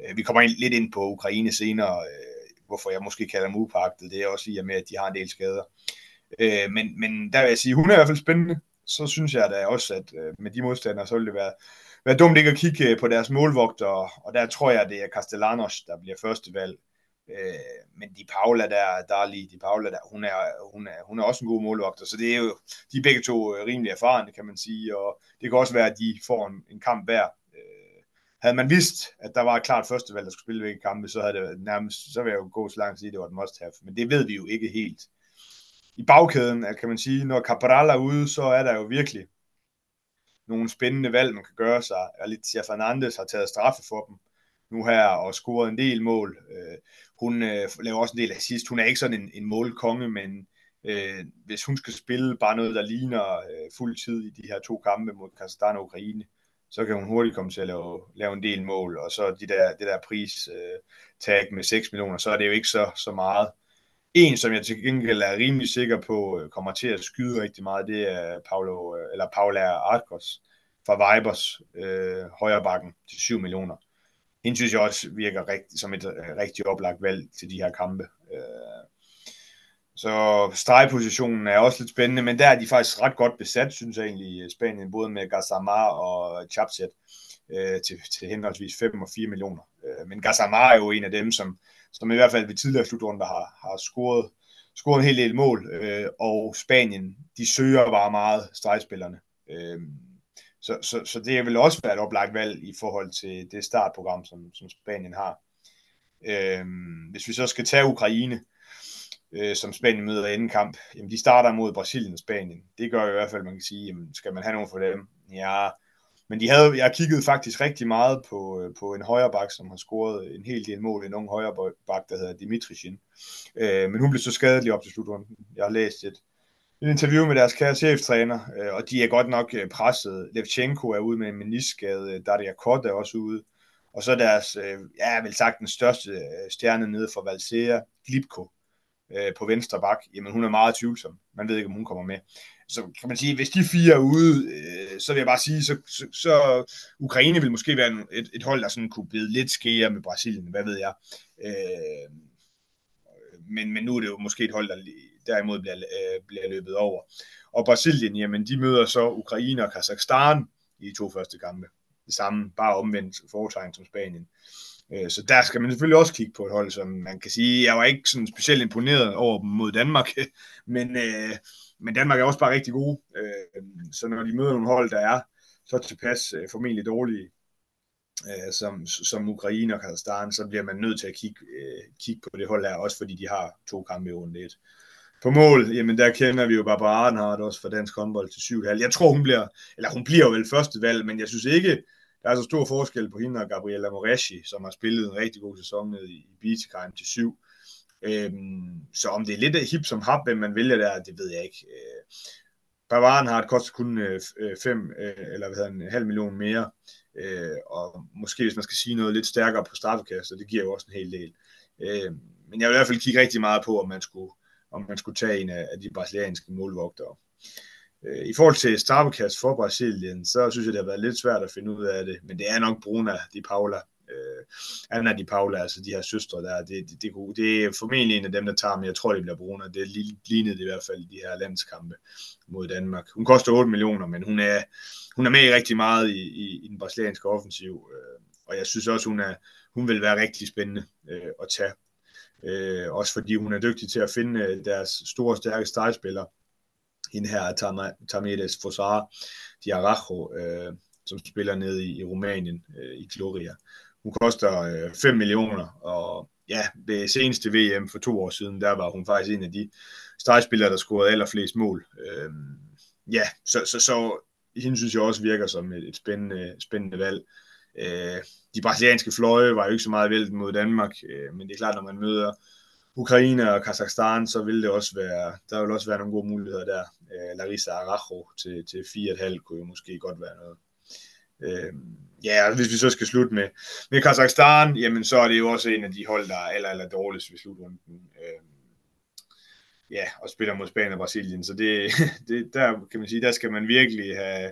Øh, vi kommer ind, lidt ind på Ukraine senere, øh, hvorfor jeg måske kalder dem upagtede. Det er også i og med, at de har en del skader. Øh, men, men der vil jeg sige, hun er i hvert fald spændende. Så synes jeg da også, at øh, med de modstandere, så vil det være være dumt ikke at kigge øh, på deres målvogter, og der tror jeg, det er Castellanos, der bliver første valg. Øh, men Di Paula der, der lige, Di Paula der, hun er, hun, er, hun er også en god målvogter, så det er jo, de er begge to øh, rimelig erfarne, kan man sige, og det kan også være, at de får en, en kamp hver. Øh, havde man vidst, at der var et klart førstevalg, der skulle spille begge kampe, så havde det nærmest, så ville jeg jo gå så langt at sige, at det var et must have, men det ved vi jo ikke helt. I bagkæden, kan man sige, når Cabral er ude, så er der jo virkelig nogle spændende valg, man kan gøre sig. Alicia Fernandes har taget straffe for dem nu her og scoret en del mål. Øh, hun øh, laver også en del assist. Hun er ikke sådan en, en målkonge, men øh, hvis hun skal spille bare noget, der ligner øh, fuld tid i de her to kampe mod Kazakhstan og Ukraine, så kan hun hurtigt komme til at lave, lave en del mål, og så de der, det der pris øh, tag med 6 millioner, så er det jo ikke så, så meget. En, som jeg til gengæld er rimelig sikker på, øh, kommer til at skyde rigtig meget, det er Paulo, øh, eller Paula Arcos fra Vibers øh, højre bakken til 7 millioner hende synes jeg også virker rigt, som et øh, rigtig oplagt valg til de her kampe. Uh, så stregpositionen er også lidt spændende, men der er de faktisk ret godt besat, synes jeg egentlig, Spanien, både med Gazamar og Chapset øh, til, til henholdsvis 5 og 4 millioner. Øh, men Gazamar er jo en af dem, som, som i hvert fald ved tidligere slutrunder har, har scoret, scoret en hel del mål, øh, og Spanien, de søger bare meget stregspillerne. Øh, så, så, så det vil også være et oplagt valg i forhold til det startprogram, som, som Spanien har. Øh, hvis vi så skal tage Ukraine, øh, som Spanien møder inden kamp, jamen de starter mod Brasilien og Spanien. Det gør i hvert fald, man kan sige, jamen, skal man have nogen for dem? Ja, men de havde, jeg kiggede faktisk rigtig meget på, øh, på en højre bak, som har scoret en hel del mål, en ung højre bak, der hedder Dimitrishin. Øh, men hun blev så skadet lige op til slutrunden. Jeg har læst et, et interview med deres kære cheftræner, øh, og de er godt nok øh, presset. Levchenko er ude med en meniskade, øh, Daria Kort er også ude, og så deres, øh, ja, vel sagt den største stjerne nede for Valsea, Glipko, Øh, på venstre bak, jamen hun er meget tvivlsom. Man ved ikke, om hun kommer med. Så kan man sige, hvis de fire er ude, øh, så vil jeg bare sige, så, så, så Ukraine vil måske være et, et hold, der sådan kunne blive lidt skære med Brasilien, hvad ved jeg. Øh, men, men nu er det jo måske et hold, der derimod bliver, øh, bliver løbet over. Og Brasilien, jamen de møder så Ukraine og Kazakhstan i de to første kampe. Det samme, bare omvendt foretegn som Spanien. Øh, Øh, så der skal man selvfølgelig også kigge på et hold, som man kan sige, jeg var ikke sådan specielt imponeret over dem mod Danmark, [laughs] men, øh, men Danmark er også bare rigtig gode. Øh, så når de møder nogle hold, der er så tilpas formentlig dårlige, som, som Ukraine og Kazakhstan, så bliver man nødt til at kigge, kigge på det hold her, også fordi de har to kampe i runde 1. På mål, jamen der kender vi jo Barbara Arnhardt også fra dansk håndbold til 7,5. Jeg tror, hun bliver, eller hun bliver jo vel første valg, men jeg synes ikke, der er så stor forskel på hende og Gabriella Moreschi, som har spillet en rigtig god sæson ned i Bietigheim til 7. Øhm, så om det er lidt af hip som hap, hvem man vælger der, det ved jeg ikke. Øh, Bavaren har et kost kun 5 øh, øh, øh, eller hvad hedder en halv million mere. Øh, og måske hvis man skal sige noget lidt stærkere på straffekast, det giver jo også en hel del. Øh, men jeg vil i hvert fald kigge rigtig meget på, om man skulle om man skulle tage en af, de brasilianske målvogtere. Øh, Øh, I forhold til straffekast for Brasilien, så synes jeg, det har været lidt svært at finde ud af det, men det er nok Bruna de Paula. Øh, Anna de Paula, altså de her søstre der, det, det, det, det er formentlig en af dem, der tager, men jeg tror, det bliver Bruna. Det lignede det i hvert fald i de her landskampe mod Danmark. Hun koster 8 millioner, men hun er, hun er med rigtig meget i, i, i den brasilianske offensiv, øh, og jeg synes også, hun, er, hun vil være rigtig spændende øh, at tage Øh, også fordi hun er dygtig til at finde øh, deres store, stærke stregspillere. Hende her er Tamedes Fosara Diarajo, øh, som spiller nede i, i Rumænien, øh, i Gloria. Hun koster øh, 5 millioner, og ja, ved seneste VM for to år siden, der var hun faktisk en af de stregspillere, der scorede allerflest mål. Øh, ja, så, så, så hende synes jeg også virker som et, et spændende, spændende valg. Øh, de brasilianske fløje var jo ikke så meget væltet mod Danmark, øh, men det er klart, når man møder Ukraine og Kazakhstan, så vil det også være, der vil også være nogle gode muligheder der. Øh, Larissa Arajo til, til 4,5 kunne jo måske godt være noget. Øh, ja, altså, hvis vi så skal slutte med, med Kazakhstan, jamen så er det jo også en af de hold, der er aller, aller dårligst ved slutrunden. Øh, ja, og spiller mod Spanien og Brasilien, så det, [laughs] det, der kan man sige, der skal man virkelig have,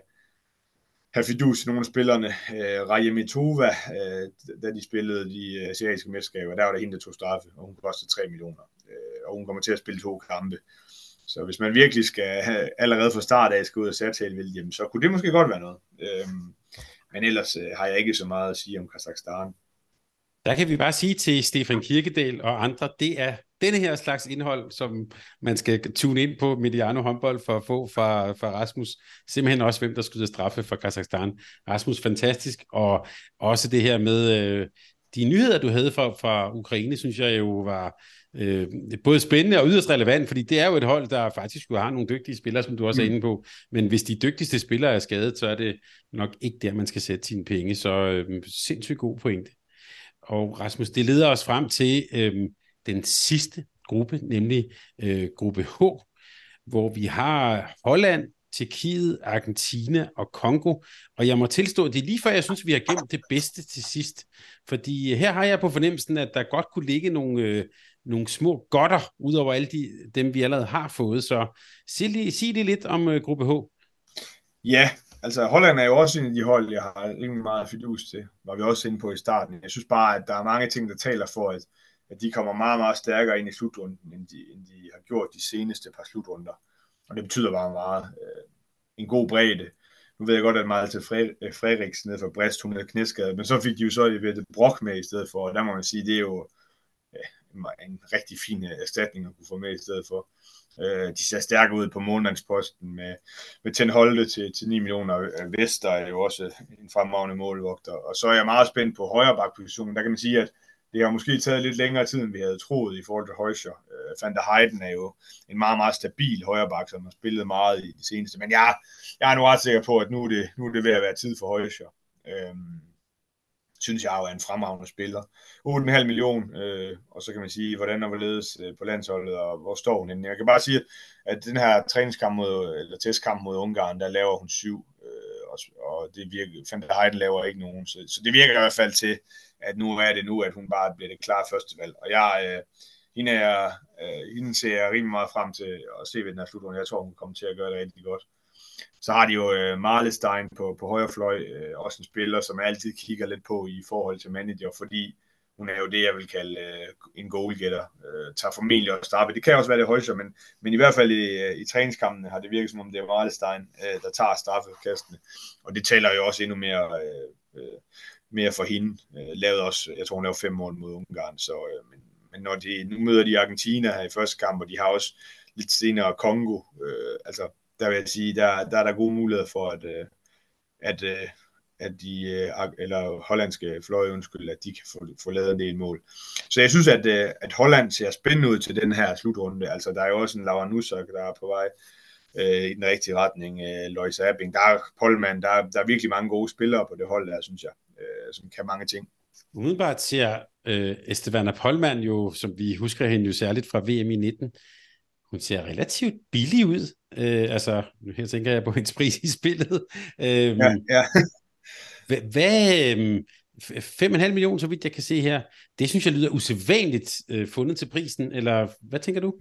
have fidus i nogle af spillerne. Øh, Raja Mitova, øh, da de spillede de øh, asiatiske mesterskaber, der var der hende, der tog straffe, og hun kostede 3 millioner. Øh, og hun kommer til at spille to kampe. Så hvis man virkelig skal have, [laughs] allerede fra start af skal ud og sætte til jamen, så kunne det måske godt være noget. Øh, men ellers øh, har jeg ikke så meget at sige om Kazakhstan. Der kan vi bare sige til Stefan Kirkedal og andre, det er denne her slags indhold, som man skal tune ind på Mediano håndbold for at få fra, fra Rasmus. Simpelthen også, hvem der skyder straffe for Kazakhstan. Rasmus, fantastisk. Og også det her med øh, de nyheder, du havde fra, fra Ukraine, synes jeg jo var øh, både spændende og yderst relevant, fordi det er jo et hold, der faktisk jo har nogle dygtige spillere, som du også er mm. inde på. Men hvis de dygtigste spillere er skadet, så er det nok ikke der, man skal sætte sine penge. Så øh, sindssygt god pointe. Og Rasmus, det leder os frem til øh, den sidste gruppe, nemlig øh, gruppe H, hvor vi har Holland, Tjekkiet, Argentina og Kongo. Og jeg må tilstå, det er lige før, jeg synes, vi har gemt det bedste til sidst. Fordi øh, her har jeg på fornemmelsen, at der godt kunne ligge nogle, øh, nogle små godter, ud over alle de, dem, vi allerede har fået. Så sig lige, sig lige lidt om øh, gruppe H. Ja, altså Holland er jo også en af de hold, jeg har ikke meget fidus til, var vi også inde på i starten. Jeg synes bare, at der er mange ting, der taler for, at, at de kommer meget, meget stærkere ind i slutrunden, end de, end de har gjort de seneste par slutrunder. Og det betyder bare meget. Øh, en god bredde. Nu ved jeg godt, at Malte Frederiksen øh, nede for Brest, hun er knæskadet, men så fik de jo så det Brock med i stedet for, og der må man sige, det er jo ja, en rigtig fin øh, erstatning at kunne få med i stedet for. Øh, de ser stærke ud på månedsposten med, med Ten Holte til, til 9 millioner. Vester er jo også en fremragende målvogter. Og så er jeg meget spændt på højre bakpositionen. Der kan man sige, at det har måske taget lidt længere tid, end vi havde troet i forhold til Højscher. Øh, Van der Heiden er jo en meget, meget stabil højreback, som har spillet meget i det seneste. Men jeg, jeg er nu ret sikker på, at nu er det, nu er det ved at være tid for Højscher. Øh, synes jeg jo er en fremragende spiller. 8,5 million, øh, og så kan man sige, hvordan og hvorledes øh, på landsholdet, og hvor står hun henne. Jeg kan bare sige, at den her træningskamp mod, eller testkamp mod Ungarn, der laver hun syv, øh, og, og det virker, Van der Heiden laver ikke nogen, så, så det virker i hvert fald til, at nu er det nu, at hun bare bliver det klare førstevalg. Og jeg, øh, hende, er, øh, hende ser jeg rimelig meget frem til at se ved den her slutrunde. Jeg tror, hun kommer til at gøre det rigtig godt. Så har de jo øh, Marlestein på, på højre fløj, øh, også en spiller, som jeg altid kigger lidt på i forhold til manager, fordi hun er jo det, jeg vil kalde øh, en goalgetter. Øh, tager formentlig også straffe. Det kan også være det højere, men, men i hvert fald i, øh, i træningskampene har det virket som om, det er Marlestein, øh, der tager straffekastene. Og det taler jo også endnu mere, øh, øh, mere for hende. Øh, lavede også, jeg tror, hun lavede fem mål mod Ungarn. Så, øh, men, men når de, nu møder de Argentina her i første kamp, og de har også lidt senere Kongo, øh, altså der vil jeg sige, der, der er der gode muligheder for, at, øh, at, øh, at de, øh, eller hollandske fløje, undskyld, at de kan få, få lavet en del mål. Så jeg synes, at, øh, at Holland ser spændende ud til den her slutrunde. Altså, der er jo også en Laura Nussak, der er på vej øh, i den rigtige retning. Øh, Lois Abing, der er Polman, der, der er virkelig mange gode spillere på det hold der, synes jeg, øh, som kan mange ting. Umiddelbart ser øh, Estevana Polman jo, som vi husker hende jo særligt fra VM i 19, hun ser relativt billig ud. Øh, altså, nu her tænker jeg på hendes pris i spillet. Øh, ja, ja. [laughs] hvad, hvad øhm, 5,5 millioner, så vidt jeg kan se her, det synes jeg lyder usædvanligt øh, fundet til prisen, eller hvad tænker du?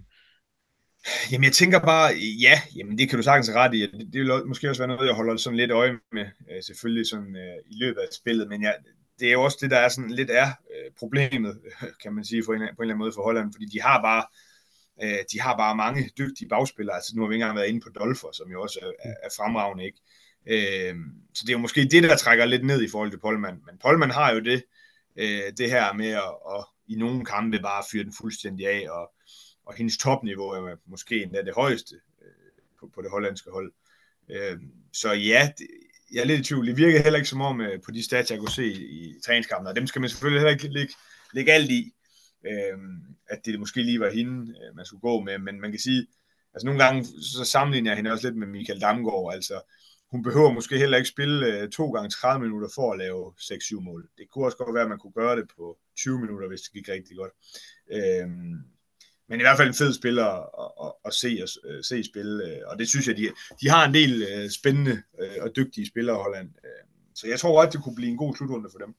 Jamen jeg tænker bare, ja, jamen det kan du sagtens ret i. Det, det vil måske også være noget, jeg holder sådan lidt øje med, øh, selvfølgelig sådan øh, i løbet af spillet, men jeg, det er jo også det, der er sådan lidt er øh, problemet, [laughs] kan man sige, på en, på en eller anden måde for Holland, fordi de har bare Øh, de har bare mange dygtige bagspillere. Altså, nu har vi ikke engang været inde på Dolfer, som jo også er, er fremragende. Ikke? Øh, så det er jo måske det, der trækker lidt ned i forhold til Polman. Men Polman har jo det, øh, det her med at, at i nogle kampe bare fyre den fuldstændig af, og, og hendes topniveau er måske endda det højeste øh, på, på det hollandske hold. Øh, så ja, det, jeg er lidt i tvivl. Det virker heller ikke som om øh, på de stats, jeg kunne se i, i træningskampen, og dem skal man selvfølgelig heller ikke lægge, lægge alt i øh, at det måske lige var hende, øh, man skulle gå med, men man kan sige, altså nogle gange, så sammenligner jeg hende også lidt med Michael Damgaard, altså hun behøver måske heller ikke spille øh, to gange 30 minutter for at lave 6-7 mål. Det kunne også godt være, at man kunne gøre det på 20 minutter, hvis det gik rigtig godt. Øh, men i hvert fald en fed spiller at, at, at se, at, øh, se spille, øh, og det synes jeg, de, de har en del spændende og dygtige spillere i Holland. Så jeg tror godt, det kunne blive en god slutrunde for dem.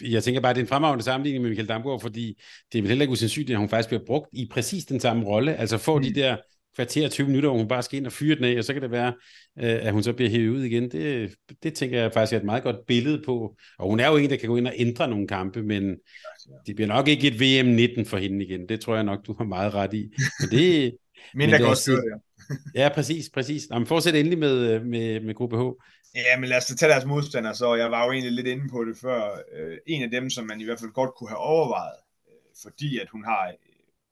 Jeg tænker bare, at det er en fremragende sammenligning med Michael Damgaard, fordi det er vel heller ikke usandsynligt, at hun faktisk bliver brugt i præcis den samme rolle. Altså få mm. de der kvarter 20 minutter, hvor hun bare skal ind og fyre den af, og så kan det være, øh, at hun så bliver hævet ud igen. Det, det tænker jeg faktisk er et meget godt billede på. Og hun er jo en, der kan gå ind og ændre nogle kampe, men det bliver nok ikke et VM 19 for hende igen. Det tror jeg nok, du har meget ret i. Men det, [laughs] men, det, godt det, [laughs] ja, præcis, præcis. Nå, men fortsæt endelig med, med, med gruppe H. Ja, men lad os tage deres modstandere så. Jeg var jo egentlig lidt inde på det før. Øh, en af dem, som man i hvert fald godt kunne have overvejet, øh, fordi at hun har,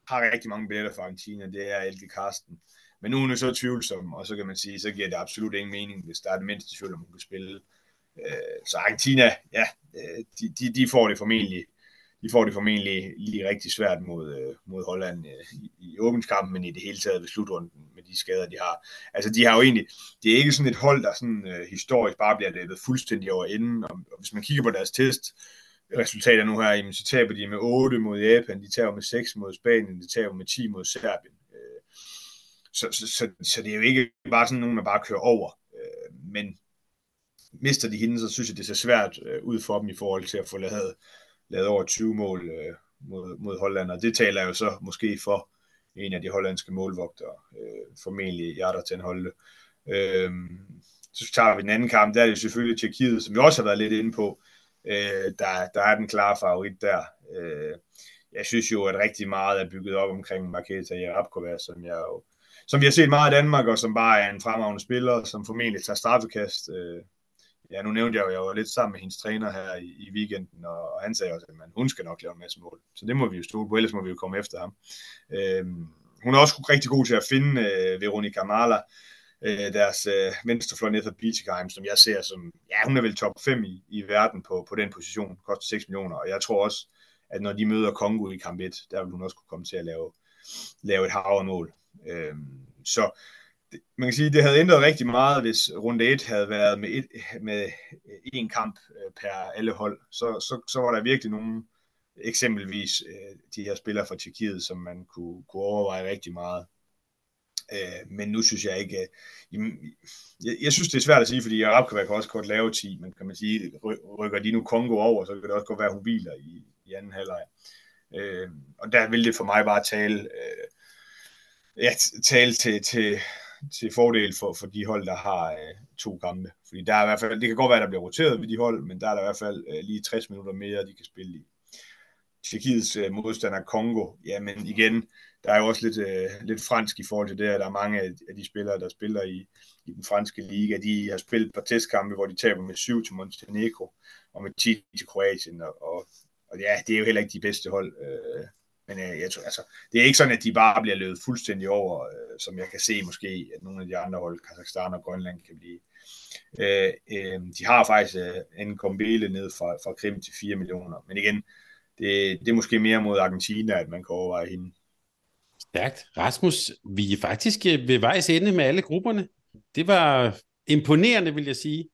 har rigtig mange billetter fra Argentina, det er Elke Karsten. Men nu er hun så tvivlsom, og så kan man sige, så giver det absolut ingen mening, hvis der er det mindste tvivl, om hun kan spille. Øh, så Argentina, ja, øh, de, de, de får det formentlig de får det formentlig lige rigtig svært mod, øh, mod Holland i, i åbenskampen, men i det hele taget ved slutrunden med de skader, de har. Altså, de har jo egentlig, det er ikke sådan et hold, der sådan øh, historisk bare bliver løbet fuldstændig over enden, og, og hvis man kigger på deres test, resultater nu her, jamen, så taber de med 8 mod Japan, de taber med 6 mod Spanien, de taber med 10 mod Serbien. Øh, så, så, så, så det er jo ikke bare sådan nogen, man bare kører over. Øh, men mister de hende, så synes jeg, det ser svært øh, ud for dem i forhold til at få lavet, lavet over 20 mål mod, mod Holland, og det taler jo så måske for en af de hollandske målvogtere, formentlig Jarder til en holde. Så tager vi den anden kamp, der er det selvfølgelig Tjekkiet, som vi også har været lidt inde på. Øh, der, der er den klare favorit der. Øh, jeg synes jo, at rigtig meget er bygget op omkring Marketa Jarabkova, som jeg jo, som vi har set meget i Danmark, og som bare er en fremragende spiller, som formentlig tager straffekast. Øh, ja, nu nævnte jeg jo, at jeg var lidt sammen med hendes træner her i, i weekenden, og, og han sagde også, at man, hun skal nok lave en masse mål. Så det må vi jo stole på, ellers må vi jo komme efter ham. Øh, hun er også rigtig god til at finde øh, Veronica Marla, øh, deres øh, venstrefløj ned for Bietigheim, som jeg ser som, ja, hun er vel top 5 i, i verden på, på den position, koster 6 millioner, og jeg tror også, at når de møder Kongo i kamp 1, der vil hun også kunne komme til at lave, lave et havermål. mål. Øhm, så man kan sige, at det havde ændret rigtig meget, hvis runde 1 havde været med, et, med én kamp øh, per alle hold. Så, så, så var der virkelig nogle, eksempelvis øh, de her spillere fra Tjekkiet, som man kunne, kunne overveje rigtig meget. Øh, men nu synes jeg ikke, øh, jeg, jeg synes det er svært at sige, fordi Arabkava kan også godt lave 10, men kan man sige, rykker de nu Kongo over, så kan det også godt være, at hun hviler i, i anden halvleg. Øh, og der vil det for mig bare tale, øh, ja, tale til, til, til fordel for, for de hold, der har øh, to kampe. Fordi der er i hvert fald, det kan godt være, at der bliver roteret ved de hold, men der er der i hvert fald øh, lige 60 minutter mere, de kan spille i. Tjekkiets øh, modstander Kongo, jamen igen, der er jo også lidt, øh, lidt fransk i forhold til det, at der er mange af, de spillere, der spiller i, i den franske liga, de har spillet par testkampe, hvor de taber med 7 til Montenegro, og med 10 til Kroatien, og, og, og ja, det er jo heller ikke de bedste hold, øh, men øh, jeg tror, altså, det er ikke sådan, at de bare bliver løbet fuldstændig over, øh, som jeg kan se måske, at nogle af de andre hold, Kazakhstan og Grønland, kan blive. Øh, øh, de har faktisk øh, en kombele ned fra, fra Krim til 4 millioner. Men igen, det, det er måske mere mod Argentina, at man kan overveje hende. Stærkt. Rasmus, vi er faktisk øh, ved vejs ende med alle grupperne. Det var imponerende, vil jeg sige.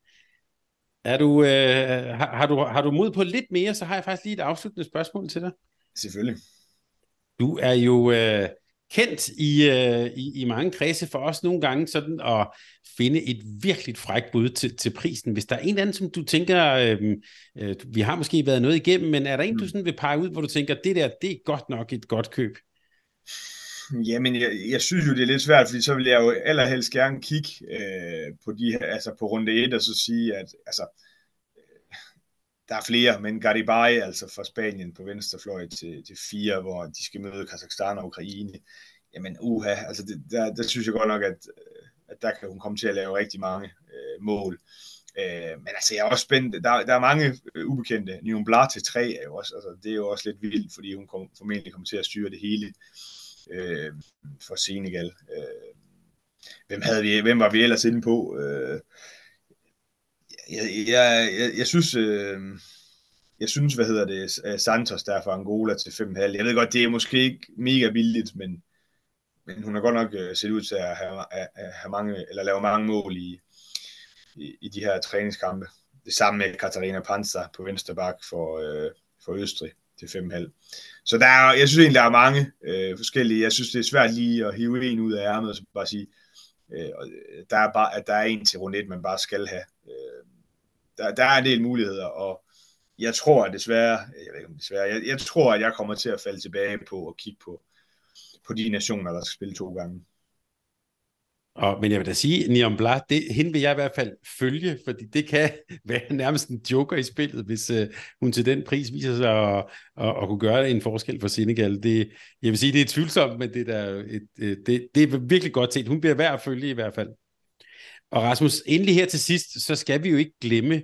Er du, øh, har, har, du, har du mod på lidt mere, så har jeg faktisk lige et afsluttende spørgsmål til dig. Selvfølgelig. Du er jo øh, kendt i, øh, i, i mange kredse for os nogle gange sådan at finde et virkelig frækt bud til, til prisen. Hvis der er en eller anden, som du tænker, øh, øh, vi har måske været noget igennem, men er der en, du mm. sådan vil pege ud, hvor du tænker, det der, det er godt nok et godt køb? Jamen, jeg, jeg synes jo, det er lidt svært, fordi så vil jeg jo allerhelst gerne kigge øh, på de her, altså på runde 1, og så sige, at altså, øh, der er flere, men Garibay, altså fra Spanien på venstrefløj til, til fire, hvor de skal møde Kazakhstan og Ukraine. Jamen uha, altså det, der, der synes jeg godt nok, at, øh, at der kan hun komme til at lave rigtig mange øh, mål. Øh, men altså, jeg er også spændt. Der, der er mange øh, ubekendte. Nion Blar til tre er jo også, altså, det er jo også lidt vildt, fordi hun kom, formentlig kommer til at styre det hele øh, for Senegal. Øh, hvem, havde vi, hvem var vi ellers inde på? Øh, jeg, jeg, jeg, jeg synes, øh, jeg synes, hvad hedder det, øh, Santos der fra Angola til 5,5. Jeg ved godt, det er måske ikke mega billigt, men, men hun har godt nok øh, set ud til at have, at, have mange, eller lave mange mål i, i, i de her træningskampe. Det samme med Katarina Panzer på venstre bak for, øh, for Østrig til 5,5. Så der er, jeg synes egentlig, der er mange øh, forskellige. Jeg synes, det er svært lige at hive en ud af ærmet og bare sige, øh, øh, der er bare, at der er en til runde 1, man bare skal have øh, der, der er en del muligheder, og jeg tror at desværre, jeg ved ikke om desværre, jeg, jeg tror, at jeg kommer til at falde tilbage på at kigge på, på de nationer, der skal spille to gange. Og, men jeg vil da sige, Niam Bla, det, hende vil jeg i hvert fald følge, fordi det kan [laughs] være nærmest en joker i spillet, hvis øh, hun til den pris viser sig at, at, at kunne gøre en forskel for Senegal. Det, jeg vil sige, det er tvivlsomt, men det er, et, et, det, det er virkelig godt set. Hun bliver værd at følge i hvert fald. Og Rasmus, endelig her til sidst, så skal vi jo ikke glemme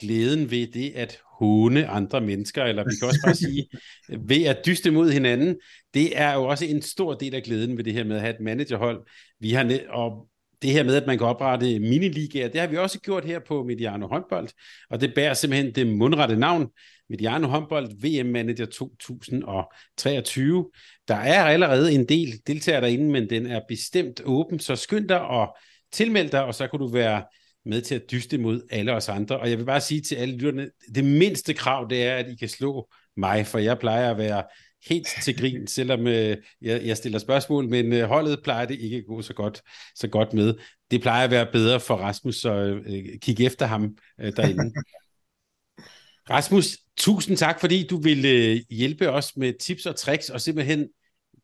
glæden ved det at håne andre mennesker, eller vi kan også bare sige, [laughs] ved at dyste mod hinanden. Det er jo også en stor del af glæden ved det her med at have et managerhold. Vi har og det her med, at man kan oprette miniligaer, det har vi også gjort her på Mediano håndbold, og det bærer simpelthen det mundrette navn, Mediano håndbold VM Manager 2023. Der er allerede en del deltagere derinde, men den er bestemt åben, så skynd dig og tilmeld dig, og så kan du være med til at dyste mod alle os andre. Og jeg vil bare sige til alle lytterne, det mindste krav, det er, at I kan slå mig, for jeg plejer at være helt til grin, [laughs] selvom øh, jeg, jeg stiller spørgsmål, men øh, holdet plejer det ikke at gå så godt, så godt med. Det plejer at være bedre for Rasmus, så øh, kig efter ham øh, derinde. [laughs] Rasmus, tusind tak, fordi du ville øh, hjælpe os med tips og tricks, og simpelthen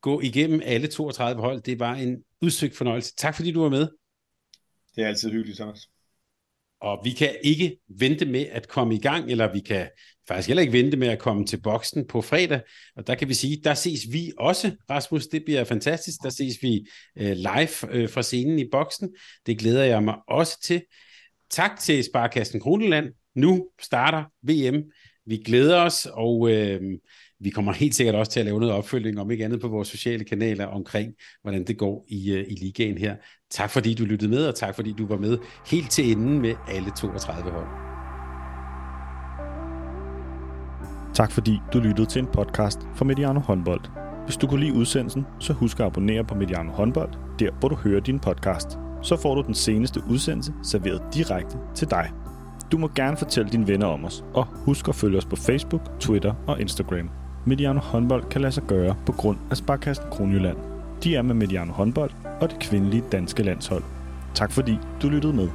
gå igennem alle 32 hold. Det var en udsøgt fornøjelse. Tak fordi du var med. Det er altid hyggeligt, Thomas. Og vi kan ikke vente med at komme i gang, eller vi kan faktisk heller ikke vente med at komme til boksen på fredag. Og der kan vi sige, der ses vi også, Rasmus. Det bliver fantastisk. Der ses vi øh, live øh, fra scenen i boksen. Det glæder jeg mig også til. Tak til Sparkassen Kroneland. Nu starter VM. Vi glæder os, og øh, vi kommer helt sikkert også til at lave noget opfølging, om ikke andet på vores sociale kanaler omkring, hvordan det går i, øh, i ligaen her. Tak fordi du lyttede med, og tak fordi du var med helt til enden med alle 32 hold. Tak fordi du lyttede til en podcast fra Mediano Håndbold. Hvis du kunne lide udsendelsen, så husk at abonnere på Mediano Håndbold, der hvor du hører din podcast. Så får du den seneste udsendelse serveret direkte til dig. Du må gerne fortælle dine venner om os, og husk at følge os på Facebook, Twitter og Instagram. Mediano håndbold kan lade sig gøre på grund af Sparkassen Kronjylland. De er med Mediano håndbold og det kvindelige danske landshold. Tak fordi du lyttede med.